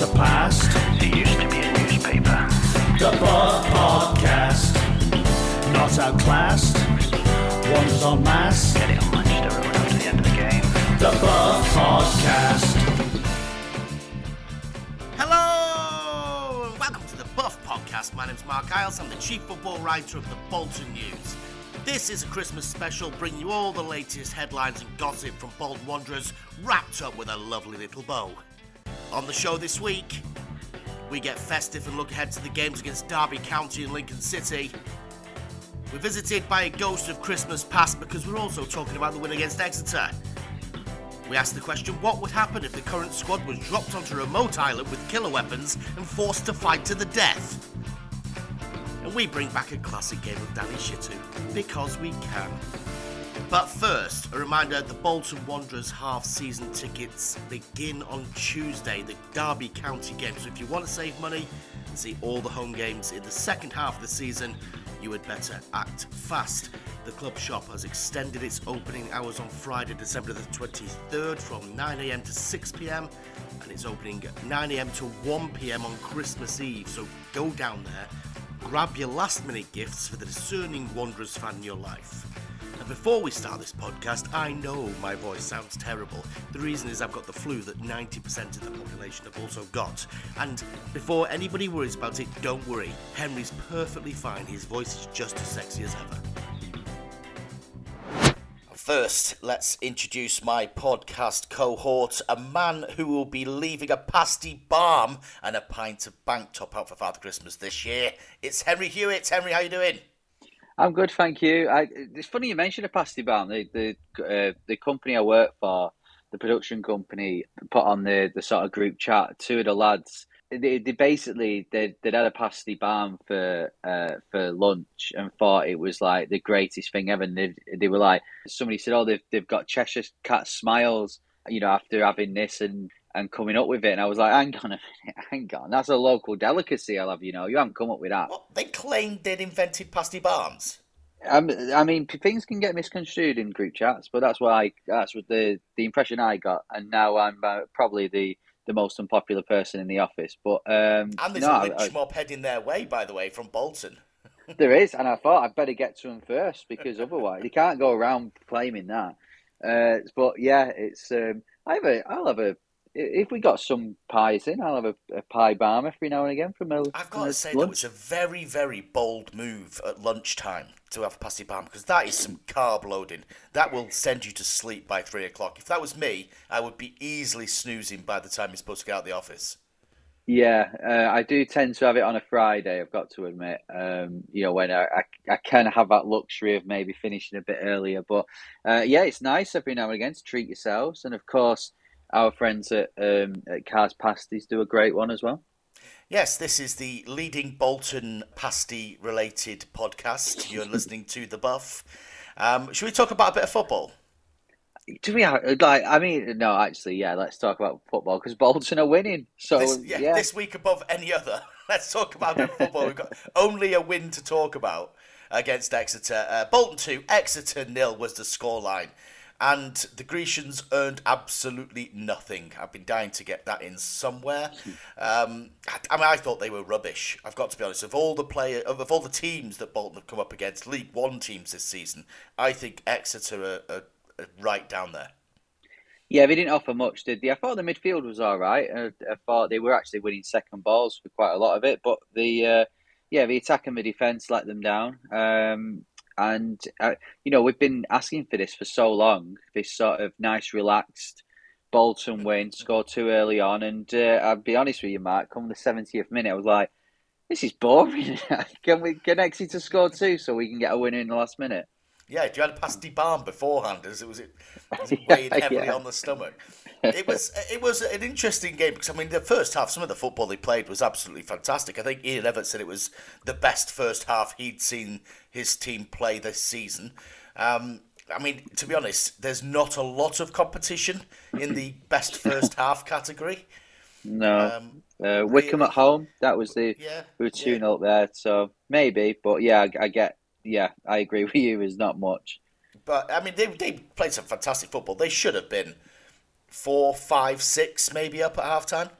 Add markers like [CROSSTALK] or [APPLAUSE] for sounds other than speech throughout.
What's the past? It used to be a newspaper. The Buff Podcast. Not outclassed. Wonders on mass. Getting a Manchester Road after the end of the game. The Buff Podcast. Hello! and Welcome to the Buff Podcast. My name's Marc Iles. I'm the chief football writer of the Bolton News. This is a Christmas special bringing you all the latest headlines and gossip from Bolton Wanderers wrapped up with a lovely little bow. On the show this week, we get festive and look ahead to the games against Derby County and Lincoln City. We're visited by a ghost of Christmas past because we're also talking about the win against Exeter. We asked the question what would happen if the current squad was dropped onto a remote island with killer weapons and forced to fight to the death. And we bring back a classic game of Danny Shittu because we can. But first, a reminder the Bolton Wanderers half season tickets begin on Tuesday, the Derby County game. So if you want to save money and see all the home games in the second half of the season, you had better act fast. The club shop has extended its opening hours on Friday, December the 23rd from 9am to 6pm, and it's opening at 9am to 1pm on Christmas Eve. So go down there, grab your last minute gifts for the discerning Wanderers fan in your life. And before we start this podcast, I know my voice sounds terrible. The reason is I've got the flu that 90% of the population have also got. And before anybody worries about it, don't worry. Henry's perfectly fine. His voice is just as sexy as ever. First, let's introduce my podcast cohort, a man who will be leaving a pasty barm and a pint of bank top out for Father Christmas this year. It's Henry Hewitt. Henry, how you doing? I'm good, thank you. I, it's funny you mentioned a pasty bar. The the uh, the company I work for, the production company, put on the, the sort of group chat. Two of the lads, they, they basically they they had a pasty barn for uh, for lunch and thought it was like the greatest thing ever. And they they were like, somebody said, oh, they've they've got Cheshire cat smiles, you know, after having this and and coming up with it. And I was like, hang on a minute, [LAUGHS] hang on. That's a local delicacy, I'll have you know. You haven't come up with that. What? They claimed they'd invented pasty barms. Um, I mean, things can get misconstrued in group chats, but that's why I, that's what the the impression I got, and now I'm uh, probably the the most unpopular person in the office. But um, And there's no, a lynch I- mob heading their way, by the way, from Bolton. [LAUGHS] there is, and I thought I'd better get to him first because otherwise you can't go around claiming that. Uh, but yeah, it's um, I have a I'll have a if we got some pies in, I'll have a, a pie barm every now and again from a. I've got to say, that was a very, very bold move at lunchtime to have pasty barm because that is some carb loading. That will send you to sleep by three o'clock. If that was me, I would be easily snoozing by the time you're supposed to get out of the office. Yeah, uh, I do tend to have it on a Friday. I've got to admit, um, you know, when I, I I can have that luxury of maybe finishing a bit earlier. But uh, yeah, it's nice every now and again to treat yourselves, and of course, our friends at um, at Carr's Pasties do a great one as well. Yes, this is the leading Bolton pasty related podcast. You're [LAUGHS] listening to The Buff. Um, should we talk about a bit of football? Do we like? I mean, no, actually, yeah. Let's talk about football because Bolton are winning. So This, yeah, yeah, this week above any other. [LAUGHS] Let's talk about football. We've got [LAUGHS] only a win to talk about against Exeter. Uh, Bolton 2, Exeter nil was the scoreline. And the Grecians earned absolutely nothing. I've been dying to get that in somewhere. Um, I, I mean, I thought they were rubbish. I've got to be honest. Of all the player, of, of all the teams that Bolton have come up against, League One teams this season, I think Exeter are, are, are right down there. Yeah, they didn't offer much, did they? I thought the midfield was all right. I, I thought they were actually winning second balls for quite a lot of it, but the uh, yeah, the attack and the defense let them down. Um, and uh, you know, we've been asking for this for so long. This sort of nice, relaxed Bolton win, score too early on, and uh, I'll be honest with you, Mark. Come the seventieth minute, I was like, "This is boring. [LAUGHS] can we can Exeter score two so we can get a win in the last minute?" Yeah, you had a pasty barm beforehand, as it was it was [LAUGHS] Yeah, weighed heavily yeah. on the stomach. It was it was an interesting game because I mean the first half, some of the football they played was absolutely fantastic. I think Ian Evatt said it was the best first half he'd seen his team play this season. Um, I mean, to be honest, there's not a lot of competition in the best first [LAUGHS] half category. No. Um, Uh, Wycombe really- at home. That was the Yeah, we were two 0 up there, so maybe. But yeah, I, I get. Yeah, I agree [LAUGHS] with you. Is not much. But I mean, they they played some fantastic football. They should have been four, five, six, maybe up at half time.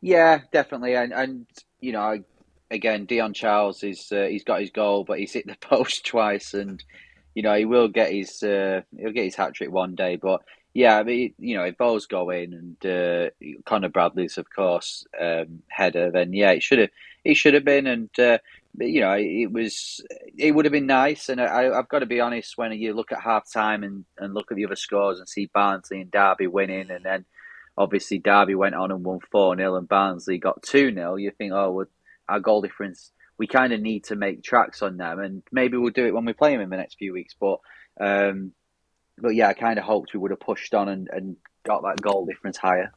Yeah, definitely, and and you know, again, Dion Charles is uh, he's got his goal, but he's hit the [LAUGHS] post twice, and you know he will get his uh, he'll get his hat trick one day. But yeah, I mean, you know, if Bo's go in and uh, Connor Bradley's, of course, um, header, then yeah, it should have it should have been, and uh, you know, it was it would have been nice. And I, I've got to be honest, when you look at half time and, and look at the other scores and see Barnsley and Derby winning, and then obviously Derby went on and won 4 0 and Barnsley got 2 0, you think, oh, well, our goal difference, we kind of need to make tracks on them. And maybe we'll do it when we play them in the next few weeks. But, um, but yeah, I kind of hoped we would have pushed on and, and got that goal difference higher.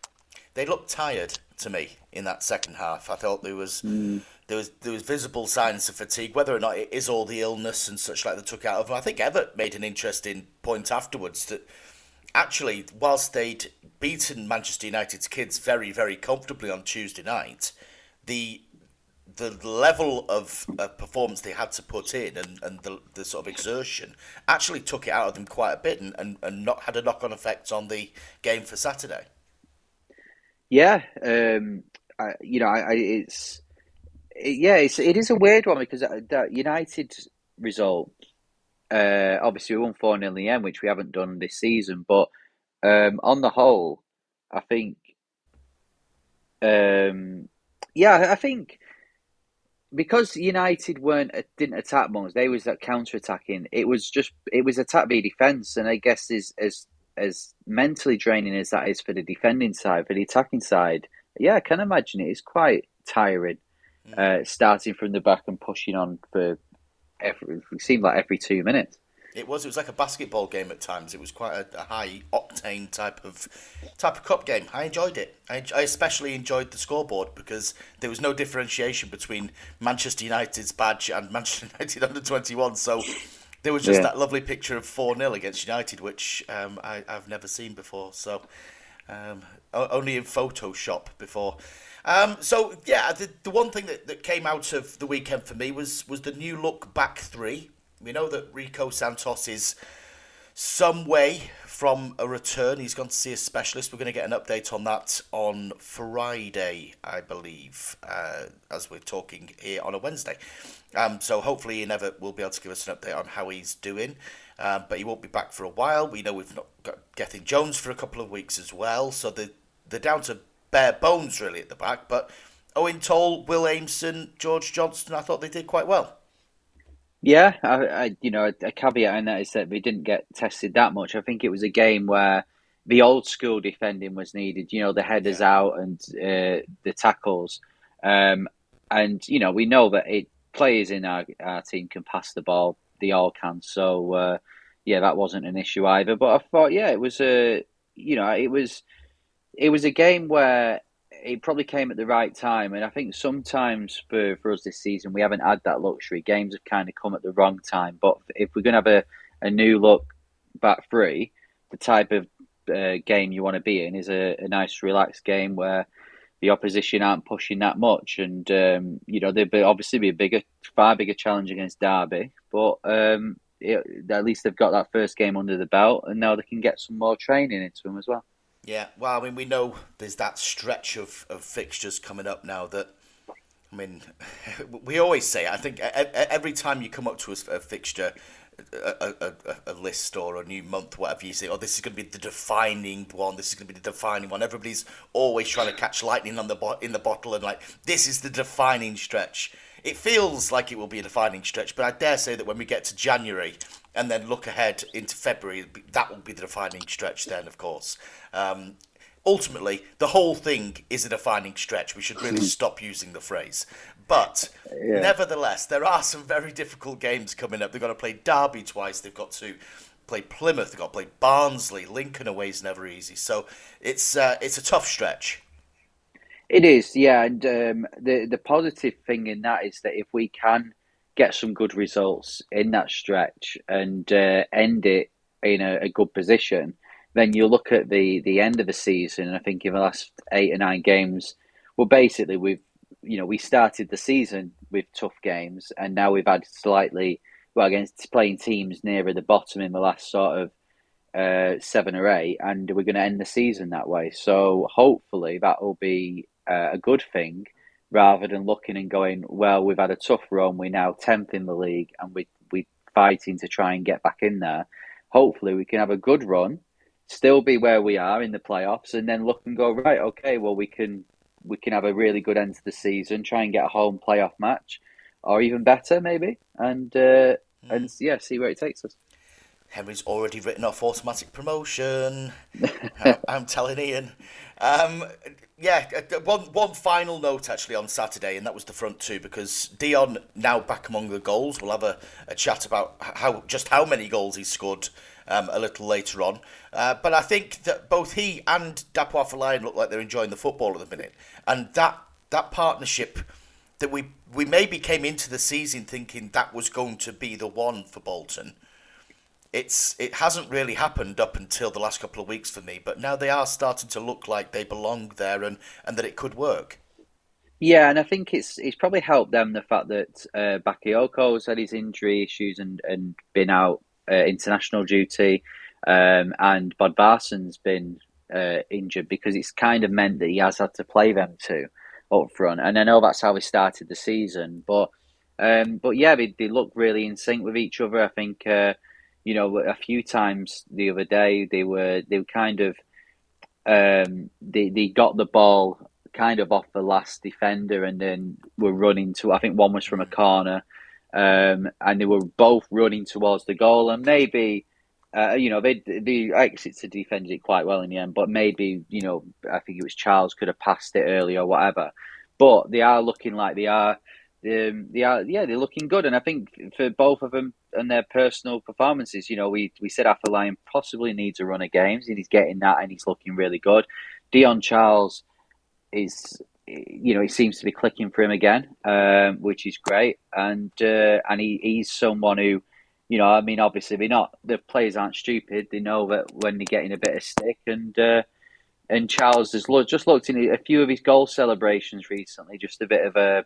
They looked tired to me in that second half. I thought there was. Mm. There was there was visible signs of fatigue. Whether or not it is all the illness and such like that took out of them, I think Evatt made an interesting point afterwards that actually, whilst they'd beaten Manchester United's kids very, very comfortably on Tuesday night, the the level of uh, performance they had to put in and, and the, the sort of exertion actually took it out of them quite a bit and, and, and not had a knock on effect on the game for Saturday. Yeah, um, I, you know, I, I, it's it, yeah, it's it is a weird one because that, United result uh, obviously, we won 4 0 in the end, which we haven't done this season. But um, on the whole, I think, um, yeah, I think because United weren't didn't attack much, they was that counter attacking. It was just it was attack v defense, and I guess is as as mentally draining as that is for the defending side, for the attacking side, yeah, I can imagine it is quite tiring. Mm. Uh, starting from the back and pushing on for every, it seemed like every two minutes. It was. It was like a basketball game at times. It was quite a, a high octane type of type of cup game. I enjoyed it. I, I, especially enjoyed the scoreboard because there was no differentiation between Manchester United's badge and [LAUGHS] Manchester United under twenty one. So there was just yeah. that lovely picture of four 0 against United, which um, I, have never seen before. So um, only in Photoshop before. Um, so yeah, the, the one thing that, that came out of the weekend for me was was the new look back three. We know that Rico Santos is some way from a return. He's gone to see a specialist. We're going to get an update on that on Friday, I believe, uh, as we're talking here on a Wednesday. Um, so hopefully, Evatt will be able to give us an update on how he's doing. Um, but he won't be back for a while. We know we've not got Gethin Jones for a couple of weeks as well. So the they're down to bare bones really at the back. But Eoin Toal, Will Aimson, George Johnston, I thought they did quite well. Yeah, I, I, you know, a caveat in that is that we didn't get tested that much. I think it was a game where the old school defending was needed. You know, the headers yeah. out and uh, the tackles, um, and you know, we know that it players in our, our team can pass the ball. They all can. So uh, yeah, that wasn't an issue either. But I thought, yeah, it was a, you know, it was it was a game where it probably came at the right time, and I think sometimes for, for us this season we haven't had that luxury. Games have kind of come at the wrong time. But if we're going to have a, a new look back three, the type of uh, game you want to be in is a, a, nice, relaxed game where the opposition aren't pushing that much, and um, you know there'd be, obviously be a bigger, far bigger challenge against Derby, but. Um, it, at least they've got that first game under the belt, and now they can get some more training into them as well. Yeah, well, I mean, we know there's that stretch of, of fixtures coming up now that, I mean, [LAUGHS] we always say, I think every time you come up to a, fixture, a, a, a, list or a new month, whatever you say, oh, this is going to be the defining one. This is going to be the defining one. Everybody's always trying to catch lightning on the bo- in the bottle and like this is the defining stretch. It feels like it will be a defining stretch, but I dare say that when we get to January and then look ahead into February, that will be the defining stretch. Then, of course. Um, ultimately, the whole thing is a defining stretch. We should really stop using the phrase. But yeah. nevertheless, there are some very difficult games coming up. They've got to play Derby twice. They've got to play Plymouth. They've got to play Barnsley. Lincoln away is never easy. So it's uh, it's a tough stretch. It is, yeah. And um, the the positive thing in that is that if we can get some good results in that stretch and uh, end it in a, a good position, then you look at the the end of the season, and I think in the last eight or nine games, well, basically we've you know we started the season with tough games, and now we've had slightly well against playing teams nearer the bottom in the last sort of uh, seven or eight, and we're going to end the season that way. So hopefully that will be uh, a good thing rather than looking and going, well, we've had a tough run. We're now 10th in the league and we, we're fighting to try and get back in there. Hopefully, we can have a good run, still be where we are in the playoffs, and then look and go, right, okay, well, we can we can have a really good end to the season, try and get a home playoff match, or even better, maybe, and uh, mm. and yeah, see where it takes us. Henry's already written off automatic promotion. [LAUGHS] I'm telling Ian. Um, yeah, uh, one one final note actually on Saturday, and that was the front two because Dion now back among the goals. We'll have a, a chat about how just how many goals he scored um, a little later on. Uh, but I think that both he and Dapo Afolayan look like they're enjoying the football at the minute, and that that partnership that we we maybe came into the season thinking that was going to be the one for Bolton it's it hasn't really happened up until the last couple of weeks for me, but now they are starting to look like they belong there and, and that it could work. Yeah, and I think it's it's probably helped them the fact that uh, Bakayoko's had his injury issues and, and been out uh, international duty, um, and Barson's been uh, injured because it's kind of meant that he has had to play them two up front. And I know that's how we started the season, but um, but yeah, they, they look really in sync with each other. I think uh, you know, a few times the other day they were they were kind of um, they they got the ball kind of off the last defender and then were running to. I think one was from a corner, um, and they were both running towards the goal. And maybe, uh, you know, they the to defended it quite well in the end. But maybe, you know, I think it was Charles could have passed it early or whatever. But they are looking like they are um, they are, yeah, they're looking good. And I think for both of them and their personal performances, you know, we we said Afolayan possibly needs a run of games, and he's getting that, and he's looking really good. Dion Charles is, you know, he seems to be clicking for him again, um, which is great. And uh, and he, he's someone who, you know, I mean, obviously they're not the players aren't stupid. They know that when they're getting a bit of stick, and uh, and Charles has just looked in a few of his goal celebrations recently, just a bit of a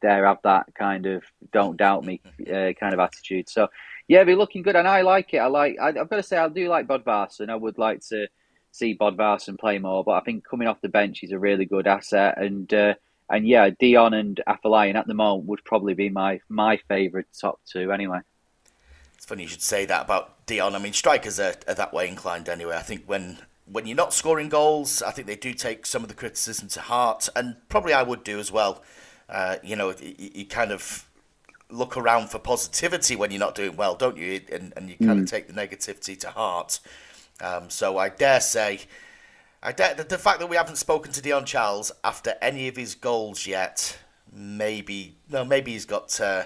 dare have that kind of don't doubt me uh, kind of attitude. So yeah, they're looking good, and I like it. I like. I, have got to say, I do like Bodvarsson. I would like to see Bodvarsson play more, but I think coming off the bench, he's a really good asset. And uh, and yeah, Dion and Afolayan at the moment would probably be my my favourite top two anyway. It's funny you should say that about Dion. I mean, strikers are, are that way inclined anyway. I think when when you're not scoring goals, I think they do take some of the criticism to heart, and probably I would do as well. Uh, you know, you, you, kind of look around for positivity when you're not doing well, don't you? And, and you kind mm. of take the negativity to heart. Um, so I dare say, I dare, the, the, fact that we haven't spoken to Dion Charles after any of his goals yet, maybe no, maybe he's got. Uh,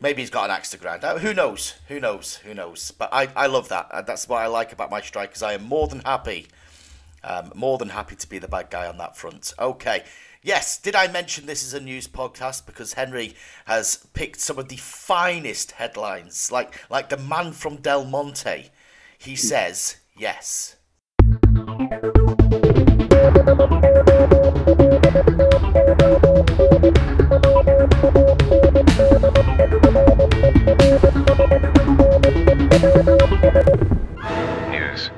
maybe he's got an axe to grind. Uh, who knows? Who knows? Who knows? But I, I love that. That's what I like about my strikers. I am more than happy, um, more than happy to be the bad guy on that front. Okay, Yes, did I mention this is a news podcast because Henry has picked some of the finest headlines, like like the man from Del Monte. He says yes. News.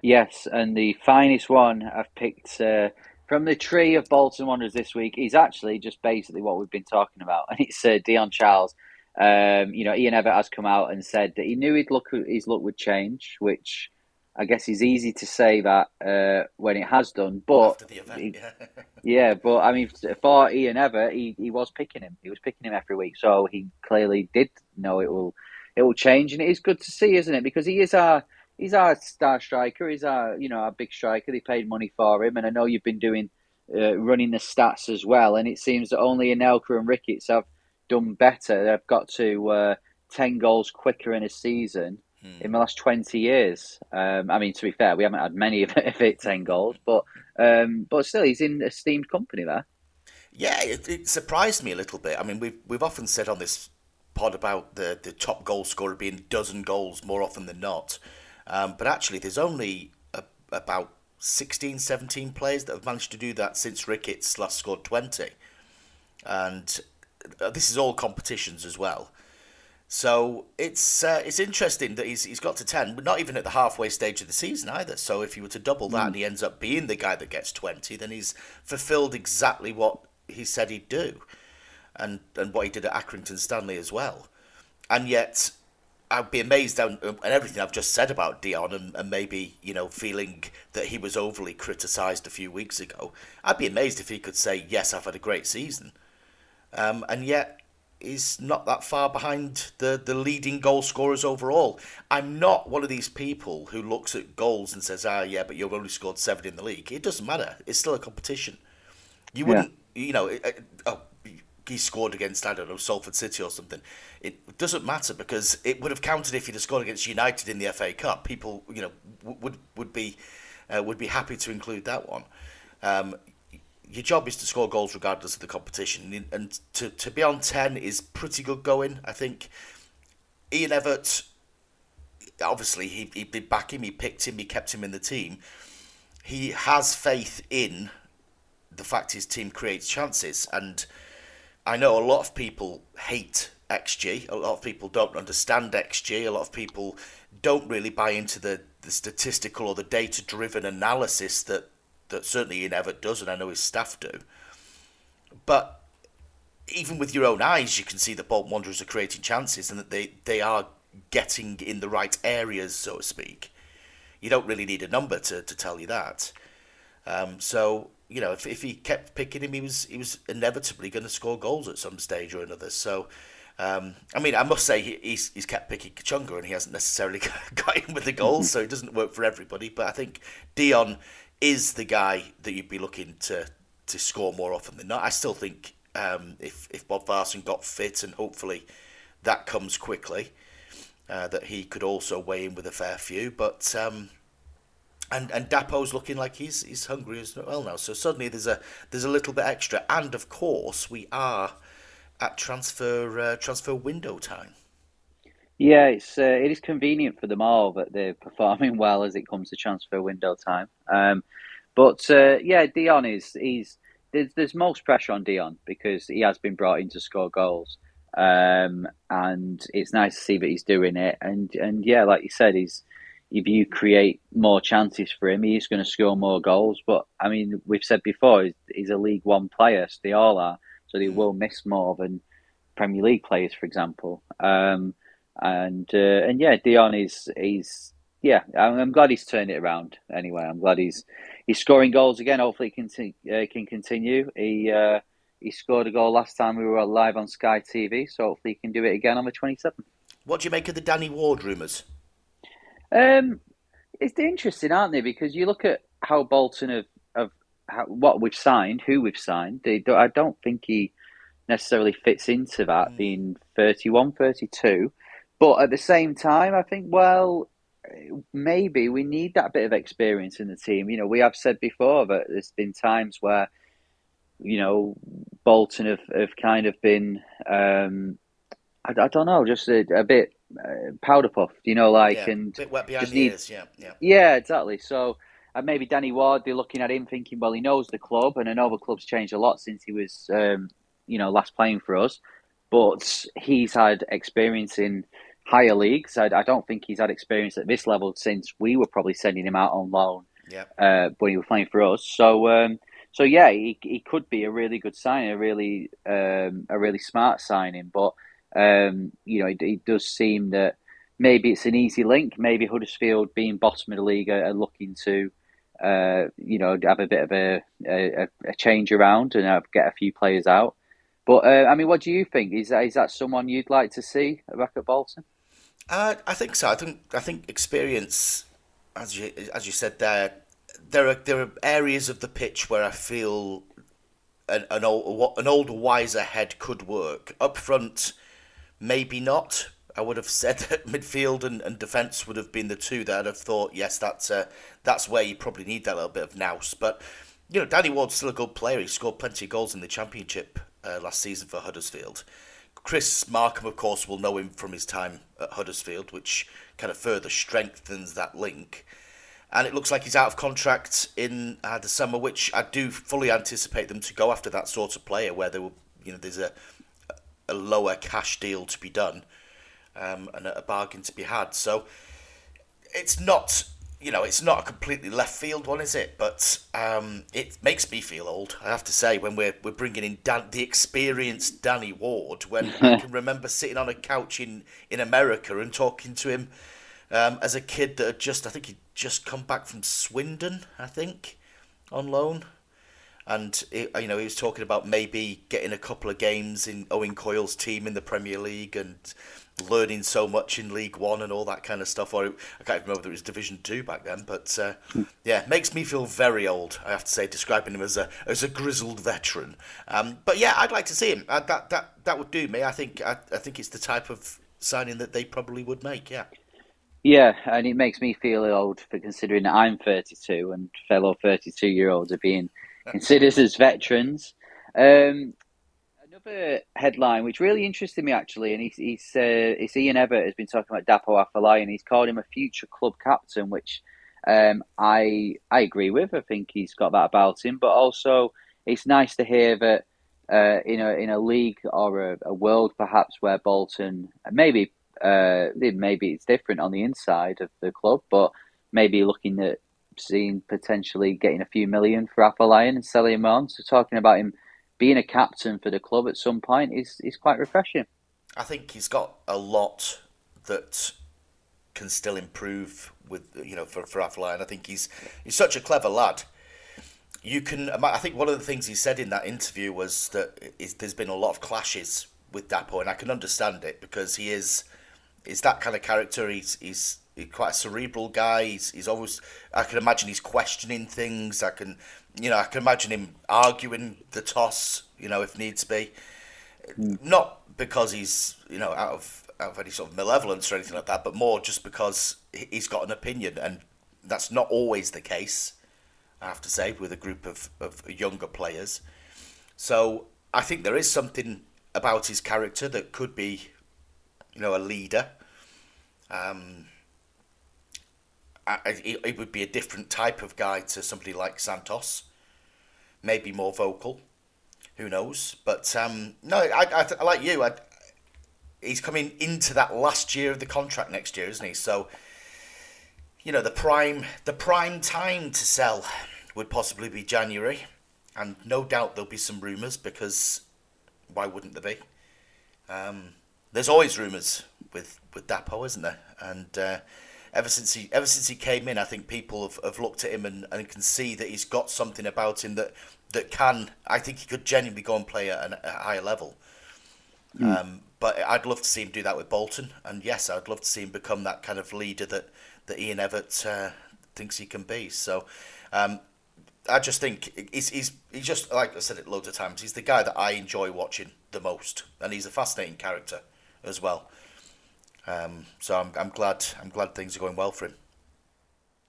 Yes, and the finest one I've picked. Uh, from the tree of Bolton Wanderers this week is actually just basically what we've been talking about, [LAUGHS] and it's uh, Dion Charles. Um, you know, Ian Evatt has come out and said that he knew he'd look his look would change, which I guess is easy to say that uh, when it has done. But event, he, yeah. [LAUGHS] yeah. but I mean, for Ian Evatt, he, he was picking him. He was picking him every week, so he clearly did know it will it will change, and it is good to see, isn't it? Because he is our he's our star striker. He's our you know our big striker. They paid money for him, and I know you've been doing uh, running the stats as well. And it seems that only Anelka and Ricketts have done better. They've got to uh, ten goals quicker in a season hmm. in the last twenty years. Um, I mean, to be fair, we haven't had many of [LAUGHS] it, ten goals, but um, but still, he's in esteemed company there. Yeah, it, it surprised me a little bit. I mean, we've we've often said on this pod about the the top goal scorer being dozen goals more often than not. Um, but actually, there's only a, about 16, 17 players that have managed to do that since Ricketts last scored 20. And uh, this is all competitions as well. So it's uh, it's interesting that he's he's got to ten, but not even at the halfway stage of the season either. So if you were to double that and he ends up being the guy that gets twenty, then he's fulfilled exactly what he said he'd do, and and what he did at Accrington Stanley as well. And yet, I'd be amazed at everything I've just said about Dion, and, and maybe you know feeling that he was overly criticised a few weeks ago. I'd be amazed if he could say, "Yes, I've had a great season," um, and yet is not that far behind the, the leading goal scorers overall. I'm not one of these people who looks at goals and says, ah, yeah, but you've only scored seven in the league. It doesn't matter. It's still a competition. You wouldn't, yeah. you know, oh, he scored against, I don't know, Salford City or something. It doesn't matter because it would have counted if he'd have scored against United in the FA Cup. People, you know, would would be uh, would be happy to include that one. Um, your job is to score goals regardless of the competition, and to, to be on 10 is pretty good going. I think Ian Evatt, obviously, he, he did back him, he picked him, he kept him in the team. He has faith in the fact his team creates chances, and I know a lot of people hate XG, a lot of people don't understand XG, a lot of people don't really buy into the, the statistical or the data driven analysis that that certainly Ian Evatt does, and I know his staff do. But even with your own eyes, you can see that Bolton Wanderers are creating chances and that they, they are getting in the right areas, so to speak. You don't really need a number to, to tell you that. Um, so you know, if, if he kept picking him, he was he was inevitably going to score goals at some stage or another. So, um, I mean, I must say he, he's he's kept picking Kachunga and he hasn't necessarily [LAUGHS] got him with the goals, so it doesn't work for everybody. But I think Dion is the guy that you'd be looking to to score more often than not. I still think um, if if Bodvarsson got fit and hopefully that comes quickly, uh, that he could also weigh in with a fair few. But um, and and Dapo's looking like he's he's hungry as well now. So suddenly there's a there's a little bit extra, and of course we are at transfer uh, transfer window time. Yeah, it's uh, it is convenient for them all that they're performing well as it comes to transfer window time. Um, but uh, yeah, Dion is he's there's, there's most pressure on Dion because he has been brought in to score goals, um, and it's nice to see that he's doing it. And and yeah, like you said, he's if you create more chances for him, he's going to score more goals. But I mean, we've said before, he's, he's a League One player. So they all are, so they will miss more than Premier League players, for example. Um, and uh, and yeah, Dion is he's yeah. I'm, I'm, glad he's turned it around. Anyway, I'm glad he's he's scoring goals again. Hopefully, he can uh, can continue. He uh, he scored a goal last time we were live on Sky TV, so hopefully he can do it again on the 27th. What do you make of the Danny Ward rumours? Um, it's interesting, aren't they? Because you look at how Bolton have, have how, what we've signed, who we've signed. They do, I don't think he necessarily fits into that, mm. being 31, 32. But at the same time, I think, well, maybe we need that bit of experience in the team. You know, we have said before that there's been times where, you know, Bolton have, have kind of been, um, I, I don't know, just a, a bit uh, powder puffed, you know, like, yeah, and bit wet behind the need, ears, yeah, yeah. Yeah, exactly. So, and maybe Danny Ward, they're looking at him thinking, well, he knows the club, and I know the club's changed a lot since he was, um, you know, last playing for us but he's had experience in higher leagues. I, I, don't think he's had experience at this level since we were probably sending him out on loan yeah. uh, when he was playing for us. So, um, so yeah, he, he could be a really good signing, a really um, a really smart signing. But um, you know, it, it, does seem that maybe it's an easy link. Maybe Huddersfield, being bottom of the league, are, are looking to. Uh, you know, have a bit of a, a, a change around and get a few players out. But uh, I mean, what do you think? Is that is that someone you'd like to see back at Bolton? Uh, I think so. I think I think experience, as you as you said there, there are there are areas of the pitch where I feel an an old an older, wiser head could work. Up front, maybe not. I would have said [LAUGHS] that midfield and, and defence would have been the two that I'd have thought, yes, that's uh, that's where you probably need that little bit of nous. But you know, Danny Ward's still a good player. He scored plenty of goals in the championship uh, last season for Huddersfield. Chris Markham, of course, will know him from his time at Huddersfield, which kind of further strengthens that link. And it looks like he's out of contract in uh, the summer, which I do fully anticipate them to go after that sort of player, where there will, you know, there's a a lower cash deal to be done. um, and a bargain to be had. So it's not you know, it's not a completely left field one, is it? But um, it makes me feel old. I have to say, when we're we're bringing in Dan, the experienced Danny Ward, when I [LAUGHS] can remember sitting on a couch in in America and talking to him um, as a kid that had just, I think he'd just come back from Swindon, I think, on loan. And it, you know he was talking about maybe getting a couple of games in Owen Coyle's team in the Premier League and learning so much in League One and all that kind of stuff. Or I can't remember whether it was Division Two back then, but uh, yeah, makes me feel very old. I have to say, describing him as a as a grizzled veteran. Um, but yeah, I'd like to see him. Uh, that that that would do me. I think I, I think it's the type of signing that they probably would make. Yeah. Yeah, and it makes me feel old for considering that I'm 32 and fellow 32 year olds are being considered as veterans. Um, another headline which really interested me actually, and he's, he's uh, it's Ian Evatt has been talking about Dapo Afolayan, and he's called him a future club captain, which um, I I agree with. I think he's got that about him, but also it's nice to hear that uh, in a in a league or a, a world perhaps where Bolton maybe uh, maybe it's different on the inside of the club, but maybe looking at seeing potentially getting a few million for Afolayan and selling him on. So talking about him being a captain for the club at some point is is quite refreshing. I think he's got a lot that can still improve with you know for for. I think he's he's such a clever lad. You can. I think one of the things he said in that interview was that is, there's been a lot of clashes with Dapo, and I can understand it because he is is that kind of character. He's he's he's quite a cerebral guy. He's he's always. I can imagine he's questioning things. I can you know, I can imagine him arguing the toss, you know, if needs be. Mm. Not because he's, you know, out of out of any sort of malevolence or anything like that, but more just because he's got an opinion, and that's not always the case. I have to say, with a group of, of younger players. So I think there is something about his character that could be, you know, a leader. Um, it would be a different type of guy to somebody like Santos, maybe more vocal. Who knows? But um, no, I, I, I, like you. I, he's coming into that last year of the contract next year, isn't he? So, you know, the prime the prime time to sell would possibly be January, and no doubt there'll be some rumours because why wouldn't there be? Um, there's always rumours with with Dapo, isn't there? And uh, ever since he ever since he came in, I think people have, have looked at him and, and can see that he's got something about him that that can. I think he could genuinely go and play at, a higher level. Mm. Um, but I'd love to see him do that with Bolton, and yes, I'd love to see him become that kind of leader that that Ian Evatt uh, thinks he can be. So. Um, I just think he's, he's he's just like I said it loads of times. He's the guy that I enjoy watching the most, and he's a fascinating character as well. Um, so I'm I'm glad I'm glad things are going well for him.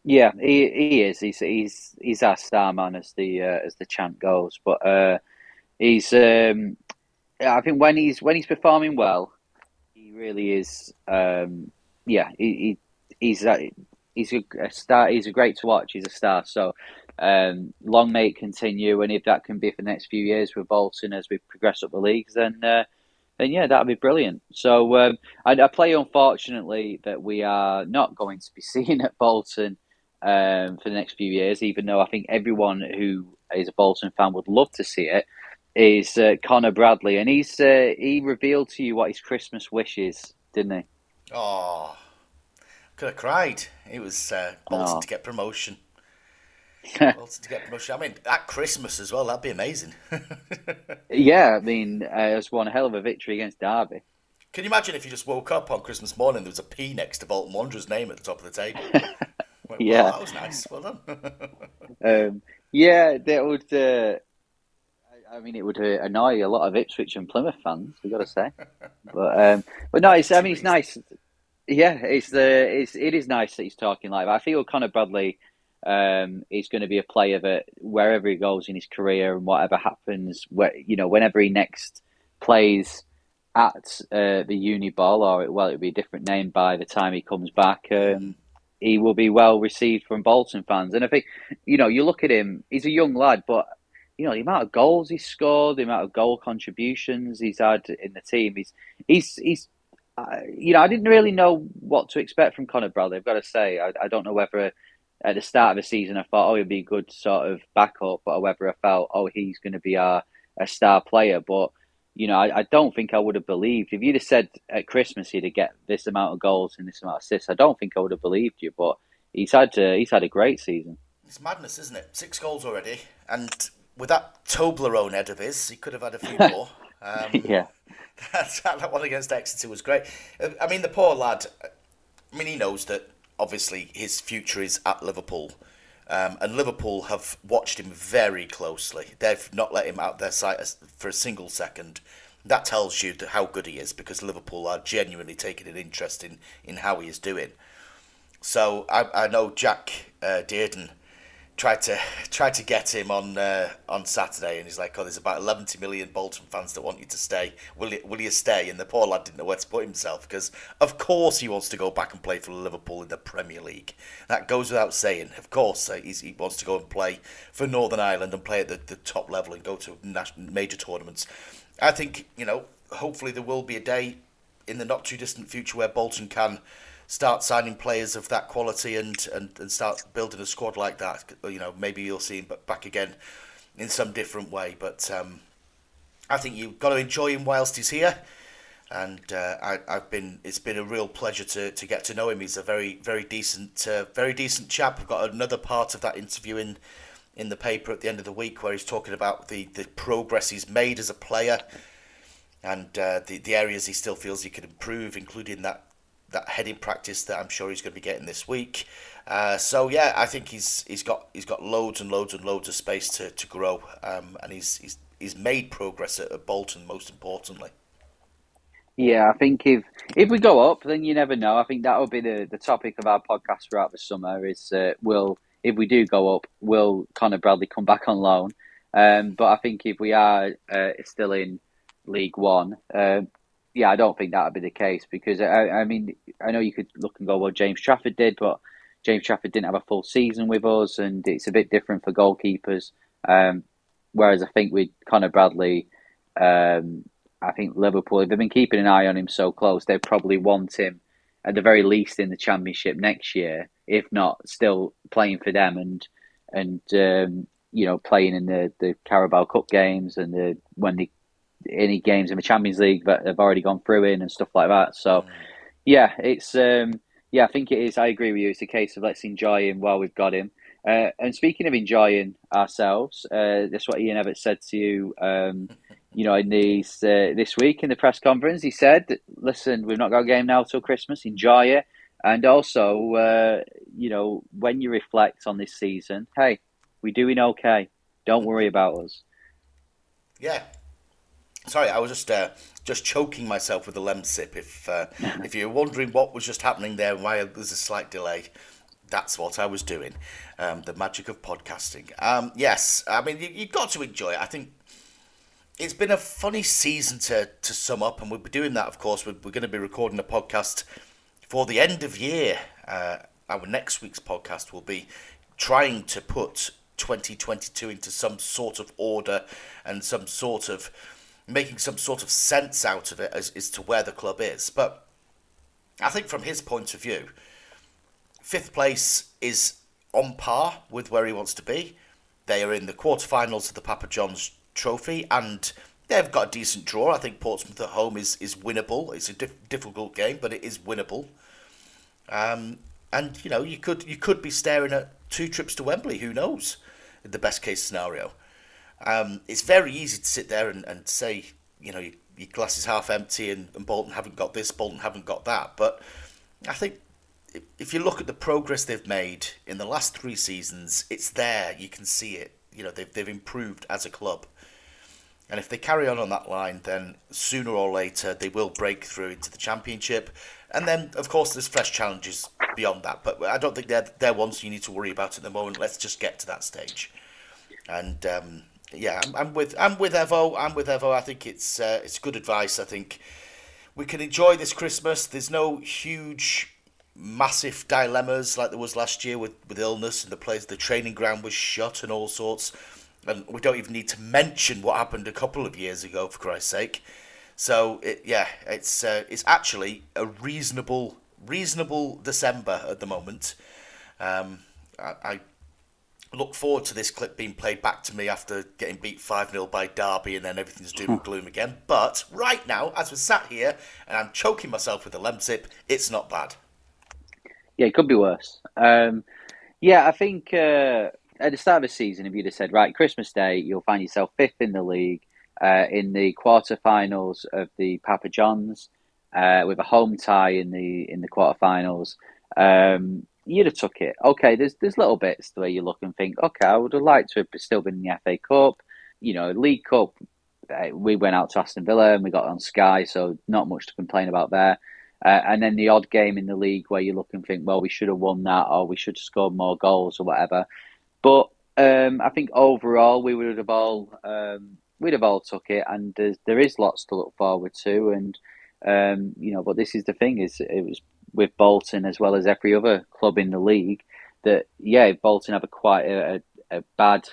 Yeah, he he is. He's he's he's our star man as the uh, as the chant goes. But uh, he's um, I think when he's when he's performing well, he really is. Um, yeah, he, he he's a, he's a, a, star. He's a great to watch. He's a star. So um, long may it continue, and if that can be for the next few years with Bolton as we progress up the leagues, then uh, then yeah, that'd be brilliant. So um, I, I, play unfortunately that we are not going to be [LAUGHS] seen at Bolton um, for the next few years, even though I think everyone who is a Bolton fan would love to see it. Is uh, Connor Bradley, and he's uh, he revealed to you what his Christmas wish is, didn't he? Oh, could have cried. It was uh, Bolton oh. to get promotion. [LAUGHS] Bolton to get promotion. I mean, at Christmas as well, that'd be amazing. [LAUGHS] yeah, I mean, uh, it's one hell of a victory against Derby. Can you imagine if you just woke up on Christmas morning, there was a P next to Bolton Wanderers' name at the top of the table? [LAUGHS] Went, yeah, that was nice. Well done. um, yeah, that would. Uh, I mean, it would uh, annoy a lot of Ipswich and Plymouth fans. We got to say, but um, but no, it's. I mean, it's nice. Yeah, it's the it's it is nice that he's talking like. I feel Connor Bradley um, he's going to be a player that wherever he goes in his career and whatever happens, where you know, whenever he next plays at uh, the uni ball, or well, it'll be a different name by the time he comes back. Um, he will be well received from Bolton fans, and I think you know, you look at him; he's a young lad, but you know the amount of goals he's scored, the amount of goal contributions he's had in the team. He's he's he's I, you know, I didn't really know what to expect from Connor Bradley. I've got to say, I, I don't know whether at the start of the season I thought, oh, he'd be a good sort of backup, or whether I felt, oh, he's going to be our a star player. But you know, I, I, don't think I would have believed if you'd have said at Christmas he'd get this amount of goals and this amount of assists. I don't think I would have believed you. But he's had uh, he's had a great season. It's madness, isn't it? Six goals already, and with that Toblerone head of his, he could have had a few more. [LAUGHS] Um, yeah, that, [LAUGHS] that one against Exeter was great. Uh, I mean, the poor lad. I mean, he knows that obviously his future is at Liverpool. Um, and Liverpool have watched him very closely. They've not let him out their sight for a single second. That tells you how good he is because Liverpool are genuinely taking an interest in, in how he is doing. So I, I know Jack uh, Dearden tried to tried to get him on uh, on Saturday, and he's like, "Oh, there's about 11 million Bolton fans that want you to stay. Will you, will you stay?" And the poor lad didn't know where to put himself because, of course, he wants to go back and play for Liverpool in the Premier League. That goes without saying. Of course, uh, he wants to go and play for Northern Ireland and play at the, the top level and go to national, major tournaments. I think you know. Hopefully, there will be a day in the not too distant future where Bolton can start signing players of that quality and, and, and start building a squad like that. You know, maybe you'll see him back again in some different way. But um, I think you've got to enjoy him whilst he's here. And uh, I, have been it's been a real pleasure to, to get to know him. He's a very very decent uh, very decent chap. I've got another part of that interview in in the paper at the end of the week where he's talking about the, the progress he's made as a player and uh, the the areas he still feels he could improve, including that that heading practice that I'm sure he's going to be getting this week. Uh, so yeah, I think he's he's got he's got loads and loads and loads of space to, to grow, um, and he's, he's he's made progress at, at Bolton. Most importantly. Yeah, I think if if we go up, then you never know. I think that will be the, the topic of our podcast throughout the summer. Is uh, will if we do go up, will Connor Bradley come back on loan? Um, but I think if we are uh, still in League One, uh, yeah, I don't think that would be the case because I, I mean, I know you could look and go, well, James Trafford did, but James Trafford didn't have a full season with us, and it's a bit different for goalkeepers. Um, whereas I think with Connor Bradley, um, I think Liverpool, if they've been keeping an eye on him so close, they probably want him at the very least in the Championship next year, if not still playing for them and and um, you know playing in the, the Carabao Cup games and the when they any games in the Champions League that they've already gone through in and stuff like that. So, yeah, it's um, yeah, I think it is. I agree with you. It's a case of let's enjoy him while we've got him. Uh, and speaking of enjoying ourselves, uh, that's what Ian Evatt said to you. Um, you know, in these uh, this week in the press conference, he said, "Listen, we've not got a game now till Christmas. Enjoy it." And also, uh, you know, when you reflect on this season, hey, we're doing okay. Don't worry about us. Yeah, Sorry, I was just uh, just choking myself with a Lemsip. If uh, [LAUGHS] if you're wondering what was just happening there, why there's a slight delay, that's what I was doing. Um, the magic of podcasting. Um, yes, I mean you, have got to enjoy it. I think it's been a funny season to to sum up, and we'll be doing that. Of course, we're, we're going to be recording a podcast for the end of year. Uh, our next week's podcast will be trying to put 2022 into some sort of order and some sort of making some sort of sense out of it as, as to where the club is. But I think from his point of view, fifth place is on par with where he wants to be. They are in the quarterfinals of the Papa John's Trophy, and they've got a decent draw. I think Portsmouth at home is, is winnable. It's a dif- difficult game, but it is winnable. Um, and you know, you could you could be staring at two trips to Wembley. Who knows? In the best case scenario. Um, it's very easy to sit there and, and say, you know, your, your glass is half empty and, and Bolton haven't got this, Bolton haven't got that. But I think if, you look at the progress they've made in the last three seasons, it's there. You can see it. You know, they've, they've improved as a club. And if they carry on on that line, then sooner or later they will break through into the championship. And then, of course, there's fresh challenges beyond that. But I don't think they're, they're ones you need to worry about at the moment. Let's just get to that stage. And um, yeah, I'm, I'm, with I'm with Evo. I'm with Evo. I think it's uh, it's good advice. I think we can enjoy this Christmas. There's no huge, massive dilemmas like there was last year with, with illness and the place. The training ground was shut and all sorts. And we don't even need to mention what happened a couple of years ago, for Christ's sake. So it, yeah, it's uh, it's actually a reasonable reasonable December at the moment. Um, I, I look forward to this clip being played back to me after getting beat 5 0 by Derby and then everything's doom and gloom again. But right now, as we're sat here and I'm choking myself with a Lemsip, it's not bad. Yeah, it could be worse. Um, yeah, I think uh, at the start of the season, if you'd have said, right, Christmas Day, you'll find yourself fifth in the league, uh, in the quarterfinals of the Papa Johns, uh, with a home tie in the in the quarterfinals. Um, you'd have took it. Okay, there's there's little bits the way you look and think, okay, I would have liked to have still been in the FA Cup. You know, League Cup, uh, we went out to Aston Villa and we got on Sky, so not much to complain about there. Uh, and then the odd game in the league where you look and think, well, we should have won that, or we should have scored more goals, or whatever. But um, I think overall we would have all um, we'd have all took it, and there is lots to look forward to, and um, you know. But this is the thing: is it was with Bolton as well as every other club in the league that yeah, Bolton have a quite a, a, a bad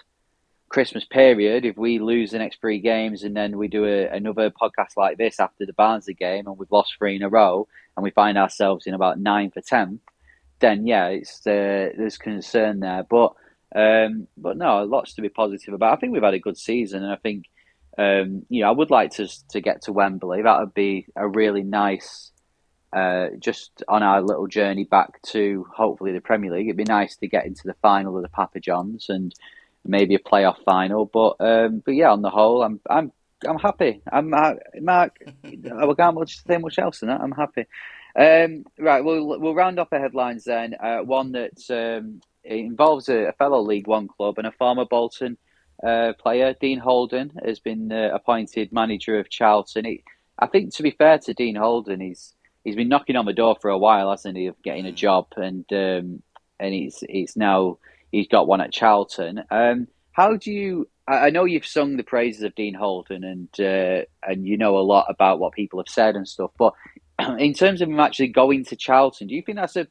Christmas period. If we lose the next three games and then we do a, another podcast like this after the Barnsley game and we've lost three in a row and we find ourselves in about ninth or tenth, then yeah, it's uh, there's concern there. But um, but no, lots to be positive about. I think we've had a good season, and I think um, you know I would like to to get to Wembley. That would be a really nice uh, just on our little journey back to hopefully the Premier League. It'd be nice to get into the final of the Papa Johns and maybe a playoff final. But um, but yeah, on the whole, I'm I'm I'm happy. I'm Marc. I can't much say much else than that. I'm happy. Um, right, we'll we'll round off the headlines then. Uh, one that um, involves a, a, fellow League One club and a former Bolton uh, player, Dean Holden, has been uh, appointed manager of Charlton. I think, to be fair to Dean Holden, he's he's been knocking on the door for a while, hasn't he, of getting a mm. job, and um, and he's he's now he's got one at Charlton. Um, how do you? I know you've sung the praises of Dean Holden, and uh, and you know a lot about what people have said and stuff. But [CLEARS THROAT] in terms of him actually going to Charlton, do you think that's a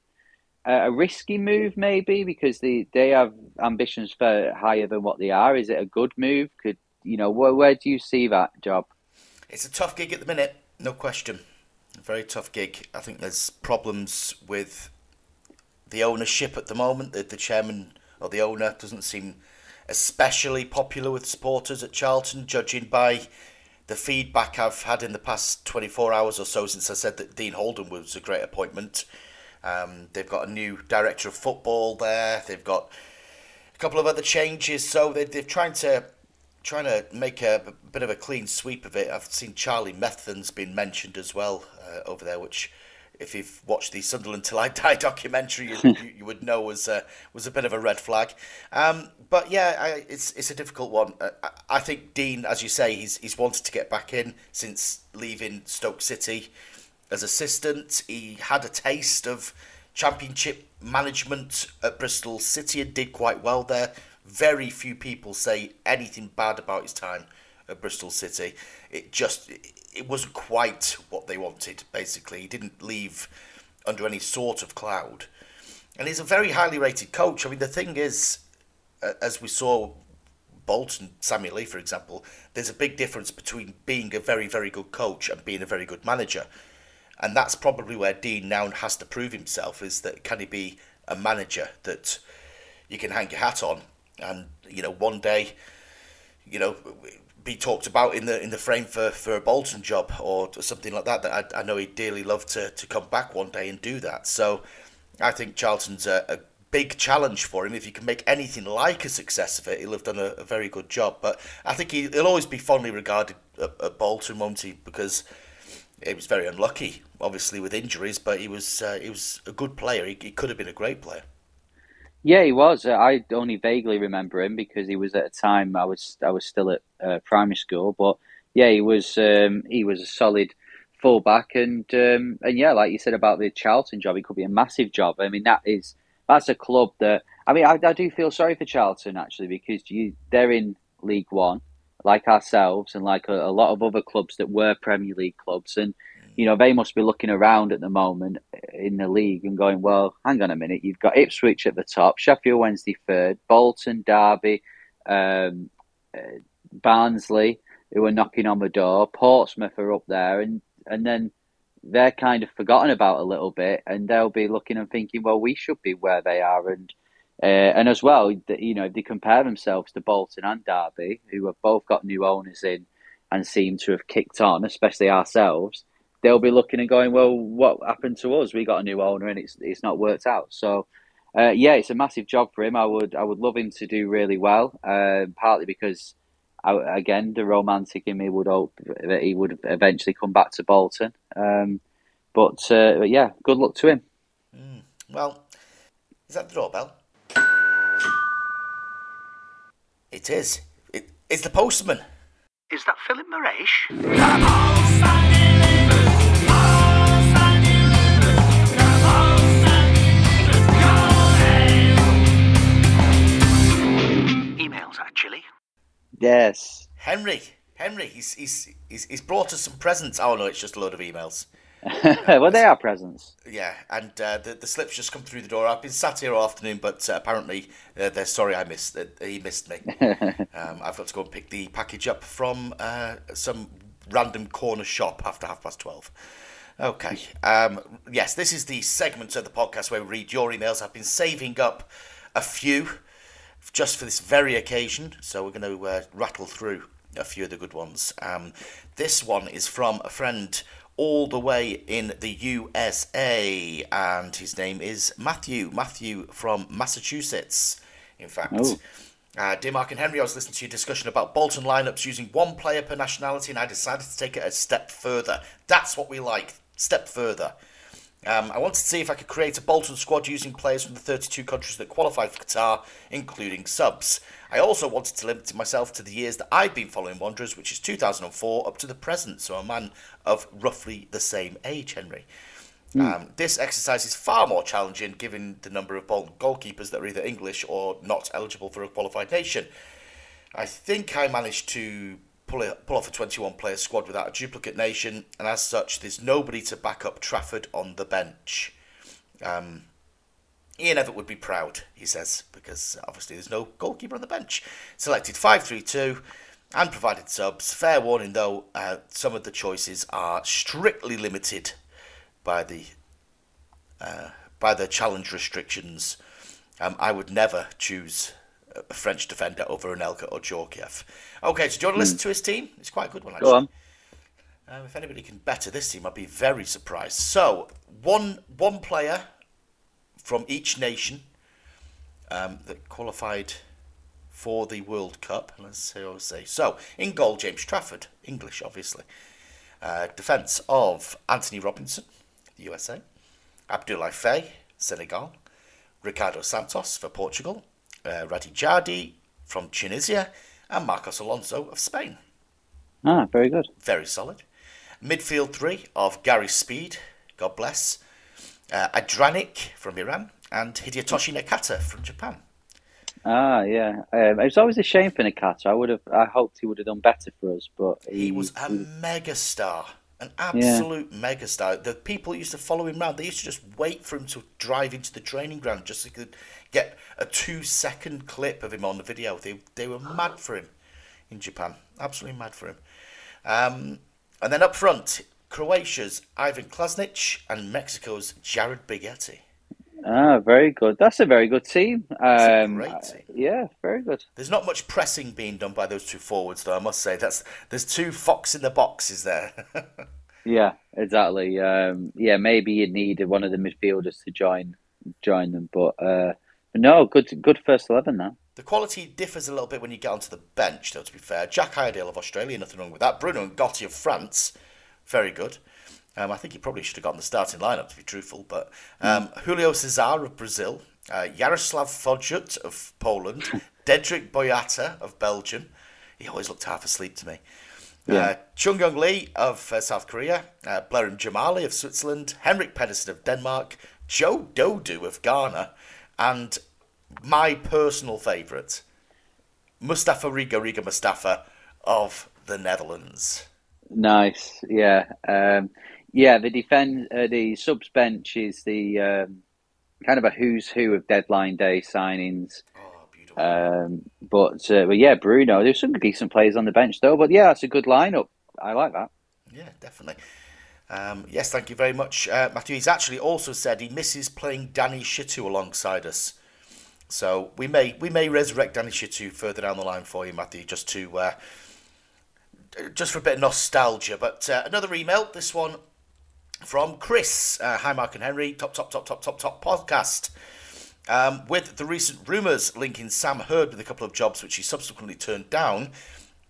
a risky move, maybe because they they have ambitions for higher than what they are? Is it a good move? Could you know where where do you see that job? It's a tough gig at the minute, no question very tough gig. I think there's problems with the ownership at the moment. The, the chairman or the owner doesn't seem especially popular with supporters at Charlton, judging by the feedback I've had in the past 24 hours or so since I said that Dean Holden was a great appointment. Um, they've got a new director of football there. They've got a couple of other changes, so they, they're trying to trying to make a, a, bit of a clean sweep of it. I've seen Charlie Methven's been mentioned as well uh, over there, which if you've watched the Sunderland Till I [LAUGHS] Die documentary, [LAUGHS] you, you, would know was uh, was a bit of a red flag. Um, but yeah, I, it's it's a difficult one. Uh, I think Dean, as you say, he's he's wanted to get back in since leaving Stoke City as assistant. He had a taste of Championship management at Bristol City and did quite well there very few people say anything bad about his time at Bristol City. It just it wasn't quite what they wanted. Basically, he didn't leave under any sort of cloud, and he's a very highly rated coach. I mean, the thing is, as we saw. Bolton, Sammy Lee, for example, there's a big difference between being a very, very good coach and being a very good manager. And that's probably where Dean now has to prove himself is that can he be a manager that you can hang your hat on and you know one day, you know, be talked about in the in the frame for, for a Bolton job or something like that. That I, I know he'd dearly love to, to come back one day and do that. So I think Charlton's a, a big challenge for him. If he can make anything like a success of it, he'll have done a, a very good job. But I think he, will always be fondly regarded at, at Bolton, won't he? Because he was very unlucky, obviously with injuries, but he was uh, he was a good player. He, he could have been a great player. Yeah, he was. Uh, I only vaguely remember him because he was at a time I was I was still at uh, primary school. But yeah, he was um, he was a solid fullback, and um, and yeah, like you said about the Charlton job, it could be a massive job. I mean, that is that's a club that I mean, I, I do feel sorry for Charlton actually because you they're in League One like ourselves and like a, a lot of other clubs that were Premier League clubs, and you know, they must be looking around at the moment in the league and going, well, hang on a minute, you've got Ipswich at the top, Sheffield Wednesday third, Bolton, Derby, um, uh, Barnsley, who are knocking on the door. Portsmouth are up there, and and then they're kind of forgotten about a little bit, and they'll be looking and thinking, well, we should be where they are, and uh, and as well, you know, they compare themselves to Bolton and Derby, who have both got new owners in and seem to have kicked on, especially ourselves, they'll be looking and going, well, what happened to us? We got a new owner and it's it's not worked out. So. Uh, yeah, it's a massive job for him. I would I would love him to do really well. Uh, partly because I, again, the romantic in me would hope that he would eventually come back to Bolton. Um, but, uh, but yeah, good luck to him. Mm. Well, is that the doorbell? It is. It, it's the postman. Is that Philip Morash? Emails, actually. Yes. Henry. Henry. He's, he's, he's, he's brought us some presents. Oh, no, it's just a load of emails. [LAUGHS] well, they are presents. Yeah, and uh, the the slips just come through the door. I've been sat here all afternoon, but uh, apparently uh, they're sorry I missed. Uh, he missed me. [LAUGHS] um, I've got to go and pick the package up from uh, some random corner shop after half past twelve. Okay. Um, yes, this is the segment of the podcast where we read your emails. I've been saving up a few just for this very occasion, so we're going to uh, rattle through a few of the good ones. Um, this one is from a friend all the way in the USA, and his name is Matthew. Matthew from Massachusetts, in fact. Oh. Uh, dear Marc and Henry, I was listening to your discussion about Bolton lineups using one player per nationality, and I decided to take it a step further. That's what we like. Step further. Um, I wanted to see if I could create a Bolton squad using players from the 32 countries that qualified for Qatar, including subs. I also wanted to limit myself to the years that I've been following Wanderers, which is 2004 up to the present, so a man of roughly the same age, Henry. Um, this exercise is far more challenging given the number of Bolton goalkeepers that are either English or not eligible for a qualified nation. I think I managed to pull, it, pull off a 21 player squad without a duplicate nation, and as such, there's nobody to back up Trafford on the bench. Um, Ian Evatt would be proud, he says, because obviously there's no goalkeeper on the bench. Selected 5 3 2 and provided subs. Fair warning though, uh, some of the choices are strictly limited by the uh, by the challenge restrictions. Um, I would never choose a French defender over Anelka or Djorkaeff. Okay, so do you want to listen to his team? It's quite a good one, actually. Go on. Um, if anybody can better this team, I'd be very surprised. So, one one player from each nation um, that qualified for the World Cup. Let's see what I say. So, in goal, James Trafford, English, obviously. Uh, defence of Antonee Robinson, the USA. Abdoulaye Faye, Senegal. Ricardo Santos for Portugal. Uh, Radhi Jaïdi from Tunisia. And Marcos Alonso of Spain. Ah, very good. Very solid. Midfield three of Gary Speed, God bless. Uh, Andranik from Iran. And Hidetoshi Nakata from Japan. Ah, yeah. Um, it was always a shame for Nakata. I would have. I hoped he would have done better for us, but He was a mega star, an absolute mega star. The people used to follow him around. They used to just wait for him to drive into the training ground just so they could get a two-second clip of him on the video. They they were mad for him in Japan, absolutely mad for him. Um, and then up front, Croatia's Ivan Klasnic and Mexico's Jared Borgetti. Ah, very good. That's a very good team. Um, great team. Yeah, very good. There's not much pressing being done by those two forwards, though. I must say that's there's two fox in the boxes there. [LAUGHS] Yeah, exactly. Um, yeah, maybe you'd need one of the midfielders to join join them, but uh, no, good good first eleven now. The quality differs a little bit when you get onto the bench, though, to be fair. Jack Iredale of Australia, nothing wrong with that. Bruno N'Gotty of France, very good. Um, I think he probably should have gotten the starting lineup, to be truthful. But um, Julio Cesar of Brazil, uh, Yaroslav Fojut of Poland, [LAUGHS] Dedryck Boyata of Belgium. He always looked half asleep to me. Uh, Chung-yong Lee of uh, South Korea, uh, Džemaili of Switzerland, Henrik Pedersen of Denmark, Joe Dodoo of Ghana, and my personal favourite, Mustapha Riga Riga Mustapha of the Netherlands. Nice, yeah, um, yeah. The defend uh, the subs bench is the um, kind of a who's who of deadline day signings. Oh, beautiful. Um, but uh, but yeah, Bruno. There's some decent players on the bench though. But yeah, it's a good lineup. I like that. Yeah, definitely. Um, yes, thank you very much, uh, Matthew. He's actually also said he misses playing Danny Shittu alongside us. So we may we may resurrect Danny Shittu further down the line for you, Matthew, just to uh, just for a bit of nostalgia. But uh, another email, this one from Chris. Uh, Hi, Marc and Henry. Top, top, top, top, top, top podcast. Um, with the recent rumours linking Sam Hird with a couple of jobs which he subsequently turned down,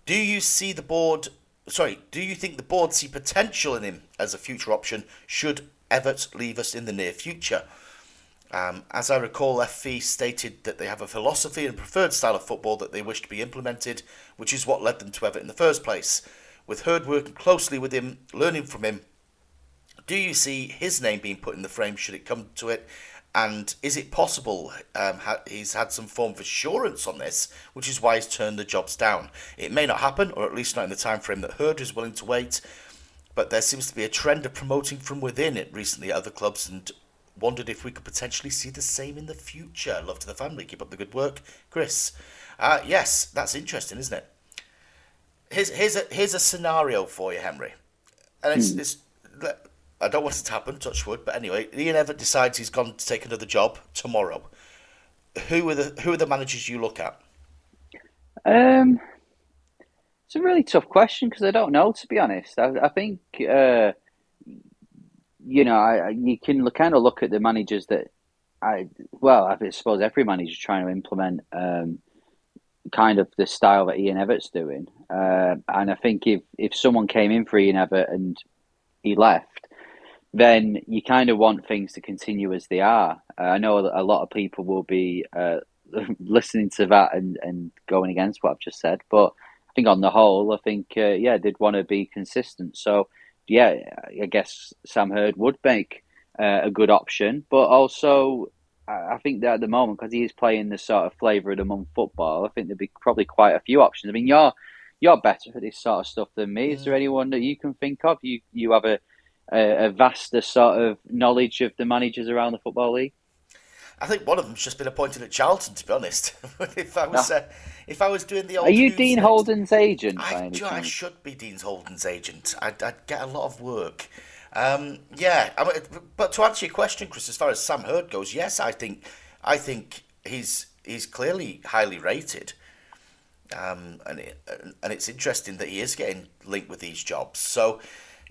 do you see the board? Sorry, do you think the board see potential in him as a future option should Evatt leave us in the near future? Um, as I recall, FV stated that they have a philosophy and preferred style of football that they wish to be implemented, which is what led them to Evatt in the first place. With Hird working closely with him, learning from him, do you see his name being put in the frame should it come to it? And is it possible um, ha- he's had some form of assurance on this, which is why he's turned the jobs down? It may not happen, or at least not in the time frame that Hird is willing to wait. But there seems to be a trend of promoting from within it recently at other clubs, and wondered if we could potentially see the same in the future. Love to the family. Keep up the good work, Chris. Uh, yes, that's interesting, isn't it? Here's here's a here's a scenario for you, Henry, and it's, it's I don't want it to happen, touch wood, but anyway, Ian Evatt decides he's gone to take another job tomorrow. Who are the who are the managers you look at? Um, it's a really tough question because I don't know. To be honest, I, I think uh, you know I, you can kind of look at the managers that I well I suppose every manager is trying to implement um, kind of the style that Ian Evatt's doing, uh, and I think if if someone came in for Ian Evatt and he left, then you kind of want things to continue as they are. Uh, I know a lot of people will be uh, [LAUGHS] listening to that and, and going against what I've just said, but I think on the whole, I think uh, yeah, they'd want to be consistent. So yeah, I guess Sam Hird would make uh, a good option, but also I think that at the moment because he is playing the sort of flavour of the month football, I think there'd be probably quite a few options. I mean, you're you're better at this sort of stuff than me. Is there anyone that you can think of? You you have a a, a vaster sort of knowledge of the managers around the football league? I think one of them's just been appointed at Charlton. To be honest, [LAUGHS] if I was No. uh, if I was doing the old, Are you Dean next- Holden's agent? I, do I should be Dean Holden's agent. I'd, I'd get a lot of work. Um, yeah, I mean, but to answer your question, Chris, as far as Sam Hird goes, yes, I think I think he's he's clearly highly rated. Um, and it, and it's interesting that he is getting linked with these jobs. So,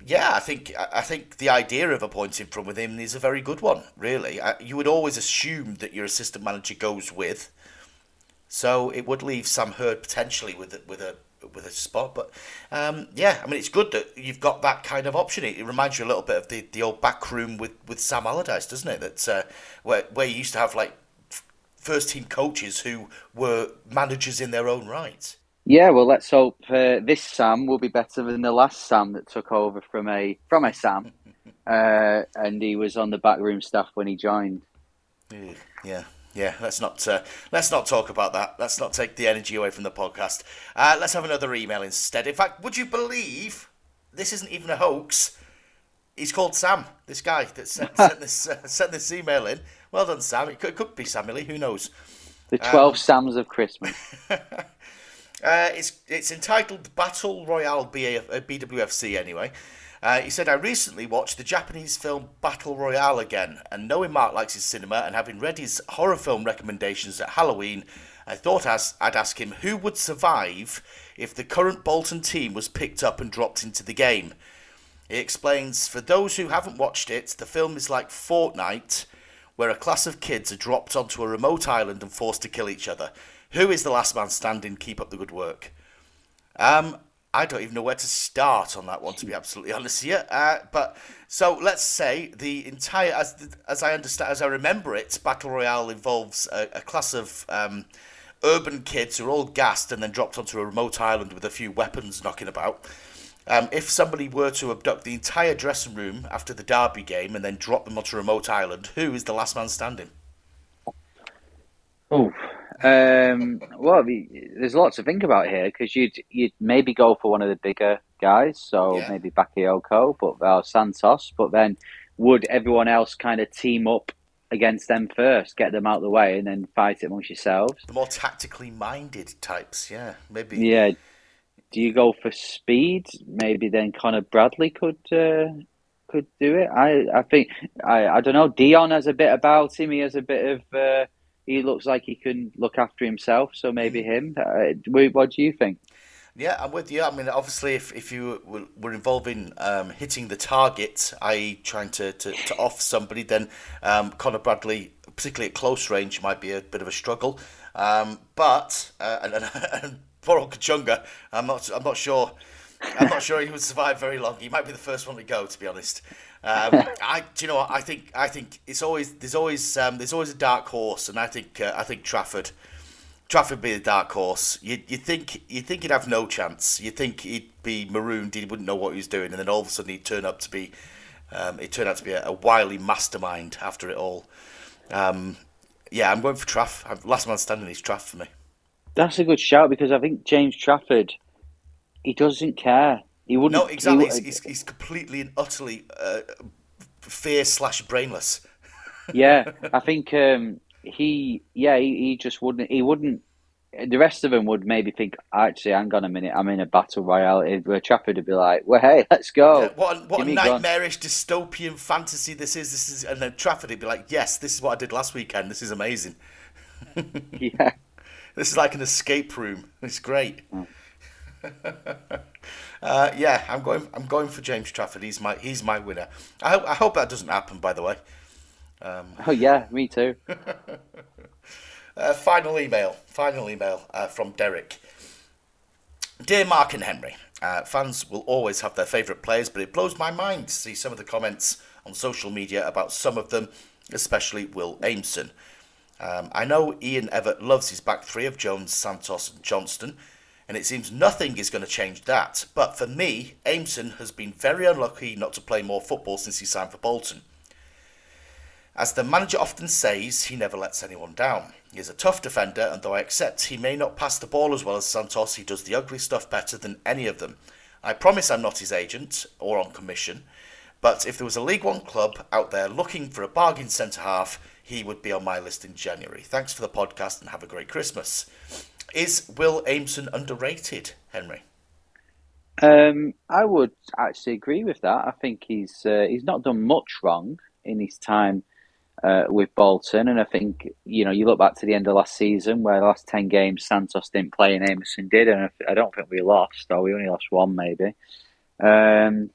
yeah, I think I think the idea of appointing from within is a very good one. Really, I, you would always assume that your assistant manager goes with. So it would leave Sam Hird potentially with a, with a with a spot, but um, yeah, I mean it's good that you've got that kind of option. It, it reminds you a little bit of the, the old back room with, with Sam Allardyce, doesn't it? That's uh, where where you used to have like f- first team coaches who were managers in their own right. Yeah, well, let's hope uh, this Sam will be better than the last Sam that took over from a from a Sam, [LAUGHS] uh, and he was on the backroom staff when he joined. Yeah, yeah. Let's not uh, let's not talk about that. Let's not take the energy away from the podcast. Uh, let's have another email instead. In fact, would you believe this isn't even a hoax? He's called Sam. This guy that sent, [LAUGHS] sent this uh, sent this email in. Well done, Sam. It could, it could be Samily. Who knows? The twelve Sams of Christmas. [LAUGHS] Uh, it's it's entitled Battle Royale BAF, uh, BWFC anyway. Uh, he said, I recently watched the Japanese film Battle Royale again, and knowing Marc likes his cinema and having read his horror film recommendations at Halloween, I thought as- I'd ask him who would survive if the current Bolton team was picked up and dropped into the game. He explains, for those who haven't watched it, the film is like Fortnite, where a class of kids are dropped onto a remote island and forced to kill each other. Who is the last man standing? Keep up the good work. Um, I don't even know where to start on that one, to be absolutely honest here. Uh, but so let's say the entire, as as I understand, as I remember it, battle royale involves a, a class of um, urban kids who are all gassed and then dropped onto a remote island with a few weapons knocking about. Um, if somebody were to abduct the entire dressing room after the Derby game and then drop them onto a remote island, who is the last man standing? Oh, um, well, the- there's lots to think about here because you'd you'd maybe go for one of the bigger guys, so Yeah. maybe Bakayoko, but uh, Santos. But then, would everyone else kind of team up against them first, get them out of the way, and then fight it amongst yourselves. The more tactically minded types, yeah, maybe. Yeah. Do you go for speed? Maybe then Conor Bradley could uh, could do it. I I think I I don't know. Dion has a bit about him. He has a bit of. Uh, he looks like he can look after himself. So maybe him. Uh, what do you think? Yeah, I'm with you. I mean, obviously, if, if you were, were in um, hitting the target, i.e., trying to, to, to off somebody, then um, Conor Bradley, particularly at close range, might be a bit of a struggle. Um, but uh, and, and, and poor old Kachunga, I'm not I'm not sure. I'm not sure he would survive very long. He might be the first one to go, to be honest. Um, I, do you know? I think I think it's always there's always um, there's always a dark horse, and I think uh, I think Trafford Trafford be the dark horse. You you think you think he'd have no chance. You think he'd be marooned. He wouldn't know what he was doing, and then all of a sudden he'd turn up to be. Um, he turned out to be a, a wily mastermind after it all. Um, yeah, I'm going for Traff. Last man standing is Traff for me. That's a good shout because I think James Trafford, he doesn't care. He wouldn't. No, exactly. He, he's, he's, he's completely and utterly uh, fear slash brainless. [LAUGHS] yeah, I think um, he, yeah, he, he just wouldn't. He wouldn't. The rest of them would maybe think, actually, hang on a minute, I'm in a battle royale. Where Trafford would be like, well, hey, let's go. Yeah, what a, what a nightmarish dystopian fantasy this is. This is, and then Trafford would be like, yes, this is what I did last weekend. This is amazing. [LAUGHS] yeah, this is like an escape room. It's great. Mm. [LAUGHS] uh, yeah, I'm going. I'm going for James Trafford. He's my he's my winner. I hope I hope that doesn't happen. By the way. Um, [LAUGHS] oh yeah, me too. [LAUGHS] uh, final email. Final email uh, from Derek. Dear Marc and Henry, uh, fans will always have their favourite players, but it blows my mind to see some of the comments on social media about some of them, especially Will Aimson. Um, I know Ian Evatt loves his back three of Jones, Santos, and Johnston, and it seems nothing is going to change that. But for me, Aimson has been very unlucky not to play more football since he signed for Bolton. As the manager often says, he never lets anyone down. He is a tough defender, and though I accept he may not pass the ball as well as Santos, he does the ugly stuff better than any of them. I promise I'm not his agent or on commission, but if there was a League One club out there looking for a bargain centre half, he would be on my list in January. Thanks for the podcast and have a great Christmas. Is Will Aimson underrated, Henry? Um, I would actually agree with that. I think he's uh, he's not done much wrong in his time uh, with Bolton, and I think you know you look back to the end of last season where the last ten games Santos didn't play and Aimson did, and I don't think we lost, or we only lost one maybe. Um,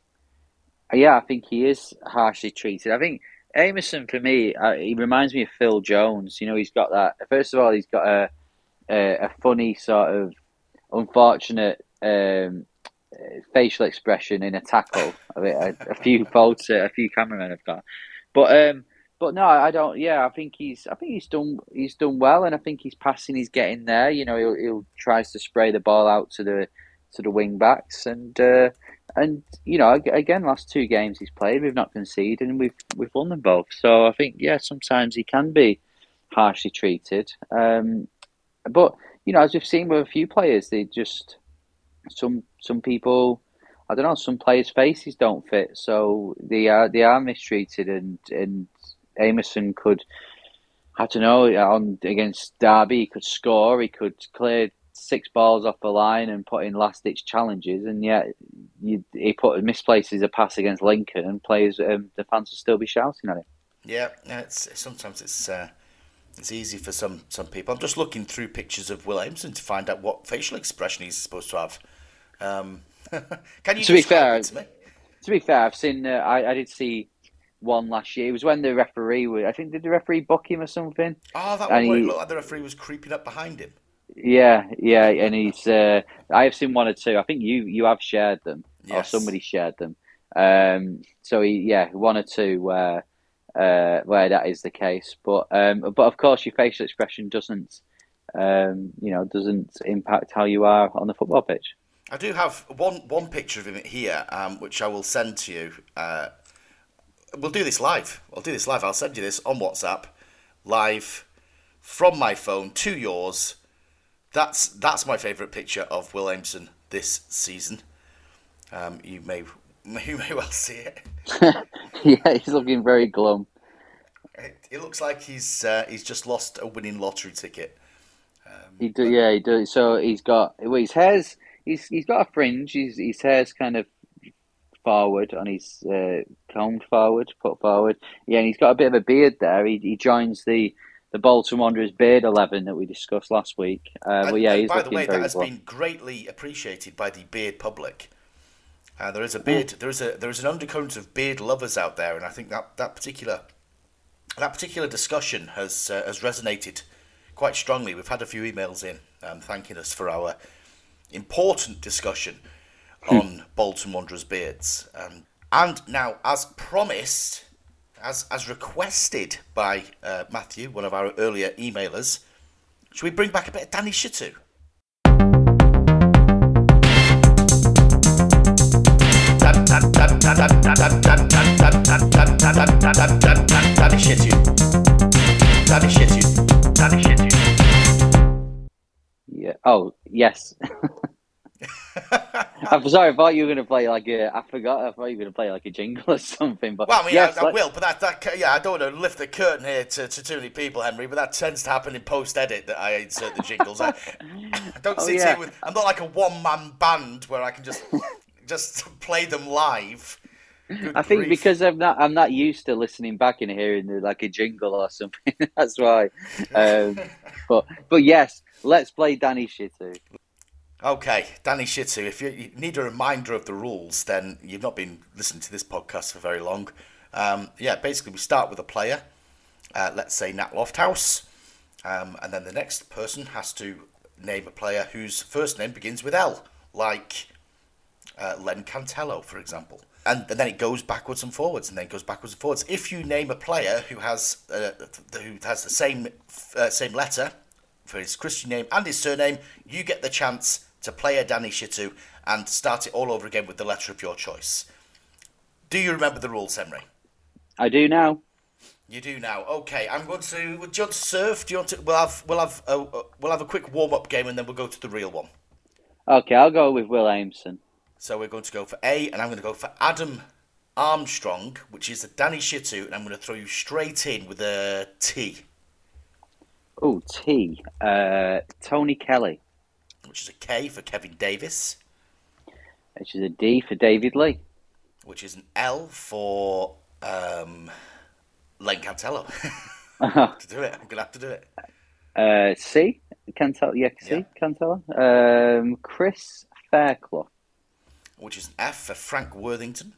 yeah, I think he is harshly treated. I think Aimson for me, uh, he reminds me of Phil Jones. You know, he's got that. First of all, he's got a a, a funny sort of unfortunate um, facial expression in a tackle. I a, a few [LAUGHS] folks, a few cameramen have got, but um, but no, I don't. Yeah, I think he's. I think he's done. He's done well, and I think he's passing. He's getting there. You know, he'll, he'll tries to spray the ball out to the to the wing backs, and uh, and you know, again, last two games he's played, we've not conceded, and we've we've won them both. So I think, yeah, sometimes he can be harshly treated. Um, but you know, as we've seen with a few players, they just some some people, I don't know, some players' faces don't fit, so they are they are mistreated, and and Aimson could, I don't know, on against Derby, he could score, he could clear six balls off the line and put in last ditch challenges, and yet you, he put misplaces a pass against Lincoln, and players um, the fans will still be shouting at him. Yeah, it's sometimes it's. Uh it's easy for some some people. I'm just looking through pictures of Will Aimson to find out what facial expression he's supposed to have. Um, [LAUGHS] can you to be fair, to, to, be fair, I've seen. Uh, I I did see one last year. It was when the referee was. I think did the referee book him or something. Oh, that one where he, looked like the referee was creeping up behind him. Yeah, yeah, and he's. Uh, I have seen one or two. I think you you have shared them, yes. or somebody shared them. Um, so he, yeah, one or two where uh, where that is the case. But um, but of course, your facial expression doesn't um, you know doesn't impact how you are on the football pitch. I do have one one picture of him here, um, which I will send to you. Uh, we'll do this live. I'll do this live. I'll send you this on WhatsApp, live from my phone to yours. That's that's my favourite picture of Will Aimson this season. Um, you may [LAUGHS] you may well see it. [LAUGHS] yeah, he's looking very glum. It, it looks like he's uh, he's just lost a winning lottery ticket. He do, yeah, he does. So he's got well, his hair's he's he's got a fringe. His his hair's kind of forward on his uh, combed forward, put forward. Yeah, and he's got a bit of a beard there. He he joins the the Bolton Wanderers beard eleven that we discussed last week. Uh, but And- yeah, he's by the way, that has bluff. been greatly appreciated by the beard public. Uh, there Hmm. a beard. There is a there is an undercurrent of beard lovers out there, and I think that that particular that particular discussion has uh, has resonated quite strongly. We've had a few emails in um, thanking us for our important discussion Hmm. on Bolton Wanderers beards. Um, and now, as promised, as as requested by uh, Matthew, one of our earlier emailers, should we bring back a bit of Danny Shittu? Yeah. Oh yes. [LAUGHS] I'm sorry. I thought you were going to play like a. I forgot. I thought you were going to play like a jingle or something. But Well, I mean, yes, I, I will, but that, that, yeah, I don't want to lift the curtain here to, to too many people, Henry, but that tends to happen in post edit that I insert the jingles. I, I don't [LAUGHS] Oh, sit yeah. with, I'm not like a one man band where I can just [LAUGHS] just [LAUGHS] play them live. Good I think grief. because I'm not I'm not used to listening back and hearing the, like a jingle or something. [LAUGHS] That's why. Um, [LAUGHS] but but yes, let's play Danny Shittu. Okay, Danny Shittu, if you, you need a reminder of the rules, then you've not been listening to this podcast for very long. Um, yeah, basically, we start with a player, uh, let's say Nat Lofthouse, um, and then the next person has to name a player whose first name begins with L, like uh, Len Cantello, for example. And, and then it goes backwards and forwards, and then it goes backwards and forwards. If you name a player who has uh, who has the same uh, same letter for his Christian name and his surname, you get the chance to play a Danny Shittu and start it all over again with the letter of your choice. Do you remember the rules, Henry? I do now. You do now. Okay, I'm going to. Do you want to serve? Do you want to? We'll have we'll have a, we'll have a quick warm up game, and then we'll go to the real one. Okay, I'll go with Will Aimson. So we're going to go for A, and I'm going to go for Adam Armstrong, which is a Danny Shittu, and I'm going to throw you straight in with a T, Oh, T. Uh, Tony Kelly, which is a K for Kevin Davies, which is a D for David Lee. which is an L for um, Len Cantello. [LAUGHS] [LAUGHS] to do it, I'm going to have to do it. Uh, C. Cantello, Yeah, C. Yeah. Cantello. Um, Chris Fairclough. Which is an F for Frank Worthington,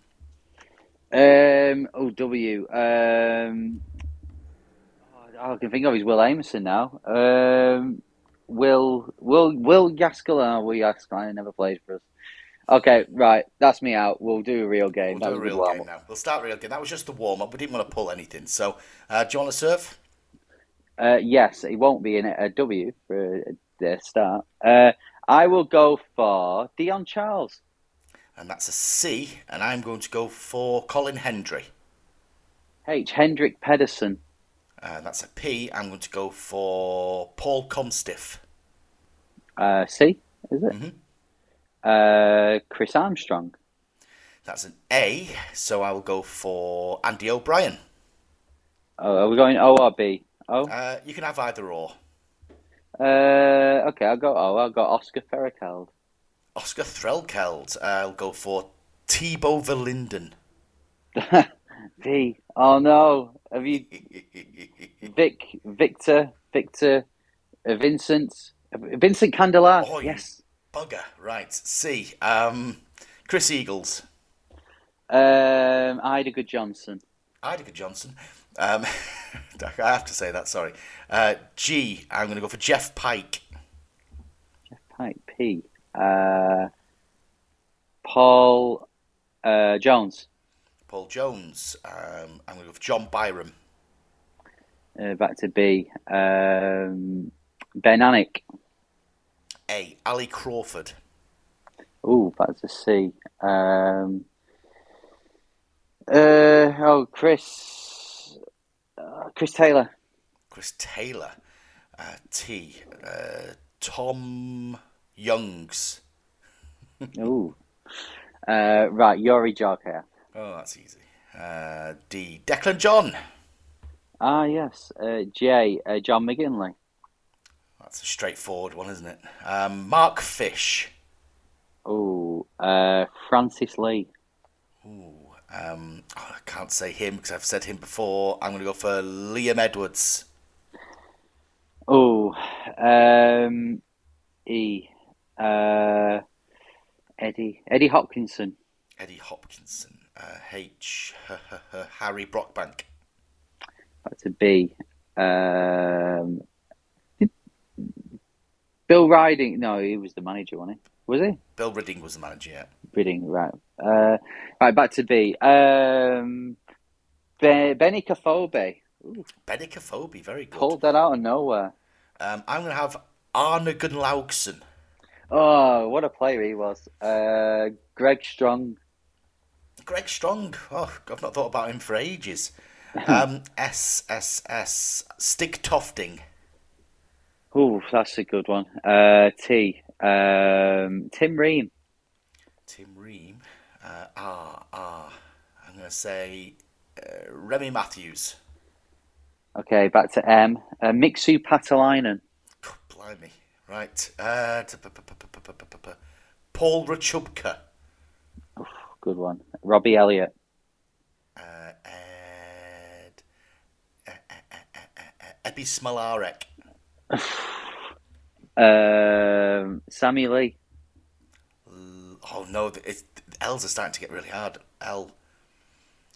Um, oh, W. Um, oh, I can think of his Will Aimson now. Um, Will Will Will Gaskell. Oh, Will Gaskell never played for us. Okay, right, that's me out. We'll do a real game. We'll that do a real game now. We'll start real game. That was just the warm up. We didn't want to pull anything. So, uh, do you want to serve? Uh, yes, it won't be in a W for a, a start. Uh, I will go for Dion Charles. And that's a C. And I'm going to go for Colin Hendry. H. Henrik Pedersen. Uh, that's a P. I'm going to go for Paul Comstive. Uh, C, is it? Mhm. Uh, Chris Armstrong. That's an A. So I will go for Andy O'Brien. Oh, are we going O or B? O? Uh, you can have either or. Uh, okay, I'll go O. I'll go Oscar Threlkeld. Oscar Threlkeld. I'll go for Thibaut Verlinden. [LAUGHS] V. Oh no. Have you [LAUGHS] Vic Victor Victor uh, Vincent Vincent Candela? Oh, yes. Bugger. Right. C. Um, Chris Eagles. Um, Idager Johnson. Idika Johnson. Um, [LAUGHS] I have to say that, sorry. Uh, G. I'm going to go for Jeff Pike. Jeff Pike P. Uh, Paul uh, Jones. Paul Jones. Um, I'm going to go for John Byram. Uh, back to B. Um, Ben Anick. A. Ali Crawford. Ooh, back to C. Um, uh, oh, Chris. Uh, Chris Taylor. Chris Taylor. Uh, T. Uh, Tom Youngs. Ooh. Uh, right, Yuri Djorkaeff. Oh, that's easy. Uh, D. Declan John. Ah, yes. Uh, J. Uh, John McGinley. That's a straightforward one, isn't it? Um, Mark Fish. Oh, uh, Francis Lee. Um, oh, I can't say him because I've said him before. I'm going to go for Liam Edwards. Oh, um, E. Uh, Eddie. Eddie Hopkinson. Eddie Hopkinson. Uh, H. [LAUGHS] Harry Brockbank. That's a B. Um, Bill Ridding. No, he was the manager, wasn't he? Was he? Bill Ridding was the manager, yeah. Ridding, right. Uh, right, back to B. Um, Be- Benny Kafobe, very good. Pulled that out of nowhere. Um, I'm going to have Arnar Gunnlaugsson. Oh, what a player he was. Uh, Greg Strong. Greg Strong. Oh, I've not thought about him for ages. [LAUGHS] Um, S S S. Stig Tofting. Ooh, that's a good one. Uh, T. Um, Tim Ream. Tim Ream. Uh, R R. I'm going to say uh, Remy Matthews. Okay, back to M. Uh, Mixu Paatelainen. Blimey. Right. Uh, Paul Rachubka. Good one. Robbie Elliott. Uh, Ed. Uh, Ebi Smolarek. [SIGHS] Um, Sammy Lee. L- Oh no, it's, the L's are starting to get really hard. L.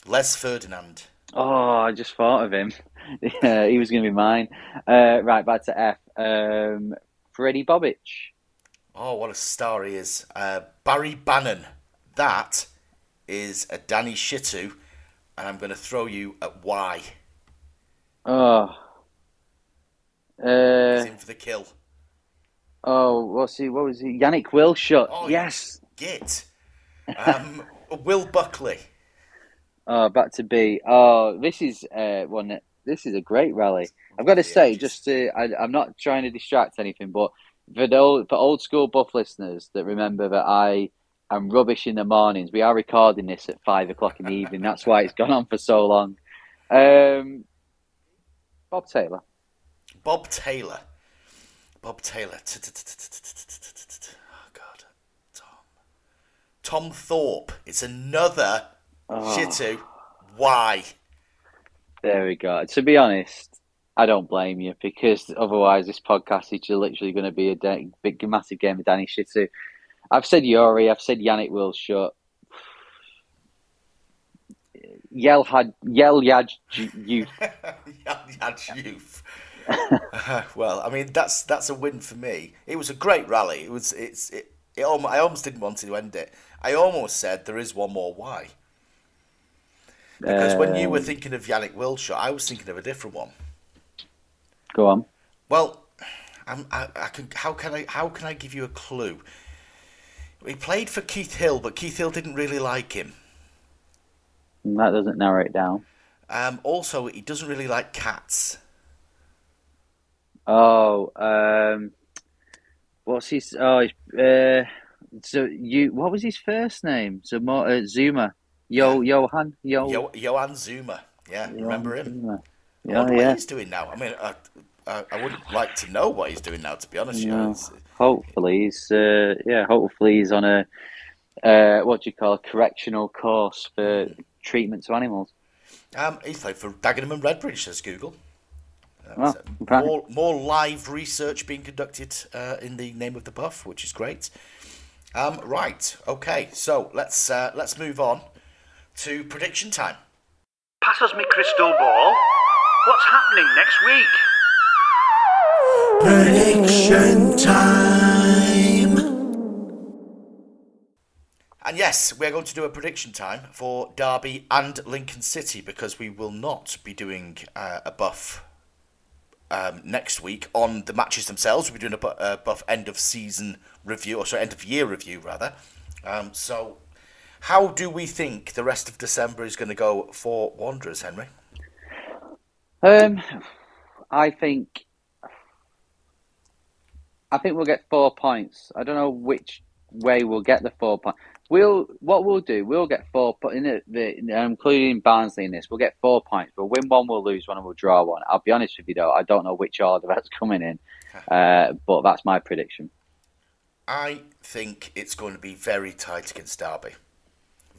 Les Ferdinand. Oh, I just thought of him. [LAUGHS] yeah, he was going to be mine. Uh, right, back to F. Um, Fredi Bobic. Oh, what a star he is. Uh, Barry Bannon. That is a Danny Shittu, and I'm going to throw you at Y. Oh. He's Uh, in for the kill. oh, what's he? What was he? Yannick Wilshut. Oh, yes. Git. Um, [LAUGHS] Will Buckley. Oh, back to B. Oh, this is uh, one. that- This is a great rally. I've got to say, just- to, I, I'm not trying to distract anything, but for the old, for old school buff listeners that remember that I am rubbish in the mornings, we are recording this at five o'clock in the evening. That's why it's gone on for so long. Um, Bob Taylor. Bob Taylor. Bob Taylor. Oh, God. Tom. Tom Thorpe. It's another Oh. Shittu. Why? There we go. To be honest, I don't blame you because otherwise this podcast is literally going to be a big, massive game of Danny Shittu. I've said Yuri, I've said Yannick will shut. Yell had Yell Yad you Yad Youth. [LAUGHS] Uh, [LAUGHS] well, I mean that's that's a win for me. It was a great rally. It was it's it, it almo- I almost didn't want to end it. I almost said there is one more why. Because when you were Um, thinking of Yannick Wilshire, I was thinking of a different one. go on. Well, I'm, I, I can. How can I? How can I give you a clue? He played for Keith Hill, but Keith Hill didn't really like him. That doesn't narrow it down. Um, also, he doesn't really like cats. Oh, um, what's his? Oh, uh, so you. What was his first name? Zouma, uh, Zouma. Yo, Yoan, Yo, Yo, Yoan Zouma. Yeah, Yoan remember him? Zouma. I Yeah, what yeah. he's doing now. I mean, I, I, I wouldn't like to know what he's doing now, to be honest. No. It's- Hopefully, he's uh, yeah. Hopefully, he's on a uh, what do you call a correctional course for treatment to animals. Um, he's played for Dagenham and Redbridge, says Google. Uh, Oh, more, more live research being conducted uh, in the name of the buff, which is great. Um, right, okay, so let's uh, let's move on to prediction time. Pass us me crystal ball. What's happening next week? Prediction time. And yes, we're going to do a prediction time for Derby and Lincoln City because we will not be doing uh, a buff um, next week on the matches themselves. We'll be doing a, bu- a buff end of season review, or sorry, end of year review rather. Um, so, how do we think the rest of December is going to go for Wanderers, Henry? Um, I think, I think we'll get four points. I don't know which way we'll get the four points. We'll what we'll do. We'll get four in the, the including Barnsley in this. We'll get four points. We'll win one. We'll lose one, and we'll draw one. I'll be honest with you though. I don't know which order that's [LAUGHS] coming in, uh, but that's my prediction. I think it's going to be very tight against Derby.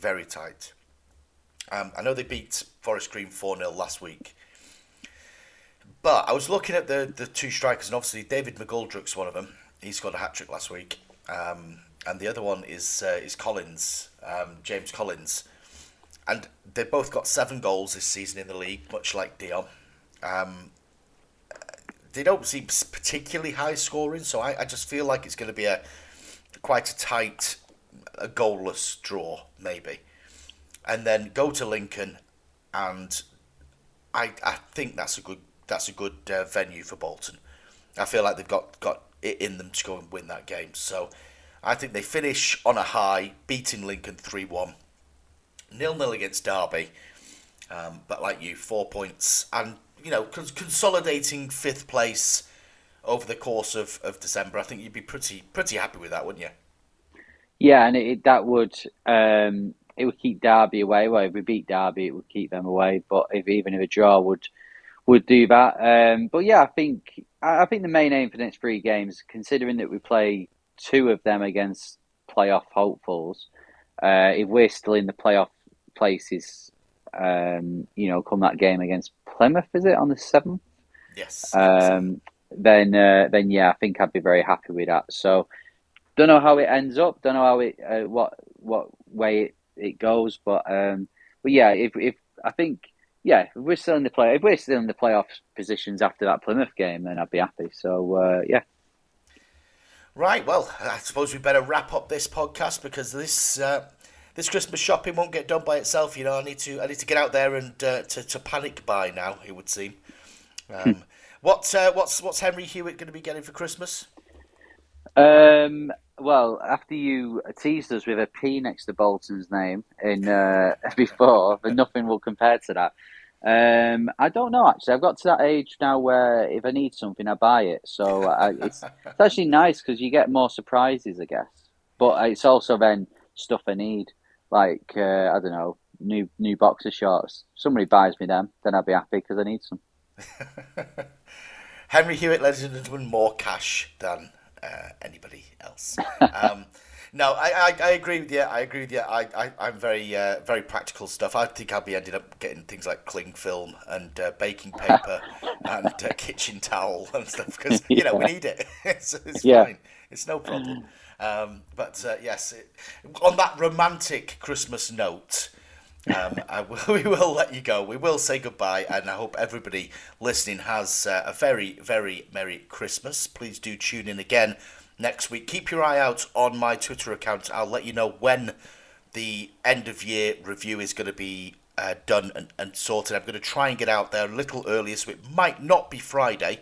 Very tight. Um, I know they beat Forest Green 4 0 last week. But I was looking at the, the two strikers, and obviously David McGoldrick's one of them. He scored a hat trick last week. Um, and the other one is uh, is Collins, um, James Collins, and they've both got seven goals this season in the league, much like Dion. Um, they don't seem particularly high scoring, so I, I just feel like it's going to be a quite a tight, a goalless draw maybe, and then go to Lincoln, and I I think that's a good that's a good uh, venue for Bolton. I feel like they've got got it in them to go and win that game. So I think they finish on a high, beating Lincoln 3 1. Nil nil against Derby. Um, but like you, four points. And, you know, cons- consolidating fifth place over the course of, of December, I think you'd be pretty pretty happy with that, wouldn't you? Yeah, and it, that would um, it would keep Derby away. Well, if we beat Derby, it would keep them away. But if even if a draw would would do that. Um, but yeah, I think I think the main aim for the next three games, considering that we play two of them against playoff hopefuls. Uh, if we're still in the playoff places, um, you know, come that game against Plymouth, is it on the seventh? Yes. Um, then, uh, then yeah, I think I'd be very happy with that. So, don't know how it ends up. Don't know how it, uh, what, what way it, it goes, but, um, but yeah, if, if I think, yeah, if we're still in the play, if we're still in the playoff positions after that Plymouth game, then I'd be happy. So, uh, yeah, Right, well, I suppose we better wrap up this podcast because this uh, this Christmas shopping won't get done by itself. You know, I need to I need to get out there and uh, to to panic buy now. It would seem. [LAUGHS] Um, what uh, what's what's Henry Hewitt going to be getting for Christmas? Um, well, after you teased us with a P next to Bolton's name in uh, [LAUGHS] before, but nothing will compare to that. Um, I don't know actually. I've got to that age now where if I need something, I buy it. So I, it's it's actually nice because you get more surprises, I guess. But it's also then stuff I need, like uh, I don't know, new new boxer shorts. Somebody buys me them, then I'll be happy because I need some. [LAUGHS] Henry Hewitt, ladies and gentlemen, more cash than uh, anybody else. Um, [LAUGHS] no, I, I, I, agree with you. I agree with you. I, I, I'm very uh, very practical stuff. I think I'll be ending up getting things like cling film and uh, baking paper [LAUGHS] and uh, kitchen towel and stuff because [LAUGHS] you know we need it. it's, it's yeah. fine. It's no problem. Um, but uh, yes, it, on that romantic Christmas note. Um, will, [LAUGHS] we will let you go. We will say goodbye, and I hope everybody listening has uh, a very, very Merry Christmas. Please do tune in again next week. Keep your eye out on my Twitter account. I'll let you know when the end of year review is going to be uh, done and, and sorted. I'm going to try and get out there a little earlier, so it might not be Friday,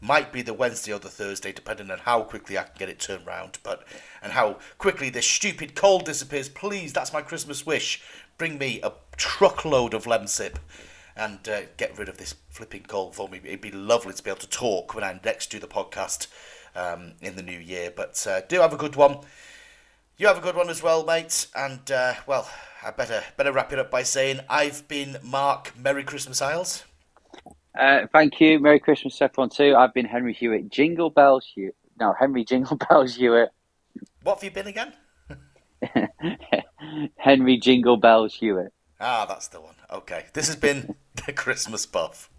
might be the Wednesday or the Thursday, depending on how quickly I can get it turned around, but and how quickly this stupid cold disappears. Please, that's my Christmas wish. Bring me a truckload of Lemsip and uh, get rid of this flipping cold for me. It'd be lovely to be able to talk when I next do the podcast um, in the new year. But uh, do have a good one. You have a good one as well, mate. And uh, well, I better better wrap it up by saying I've been Marc. Merry Christmas, Iles. Uh, thank you. Merry Christmas, everyone. Too. I've been Henry Hewitt. Jingle bells, Hewitt. No, Henry Jingle [LAUGHS] Bells Hewitt. What have you been again? [LAUGHS] Henry Jingle Bells Hewitt. Ah, that's the one. Okay. This has been [LAUGHS] the Christmas buff.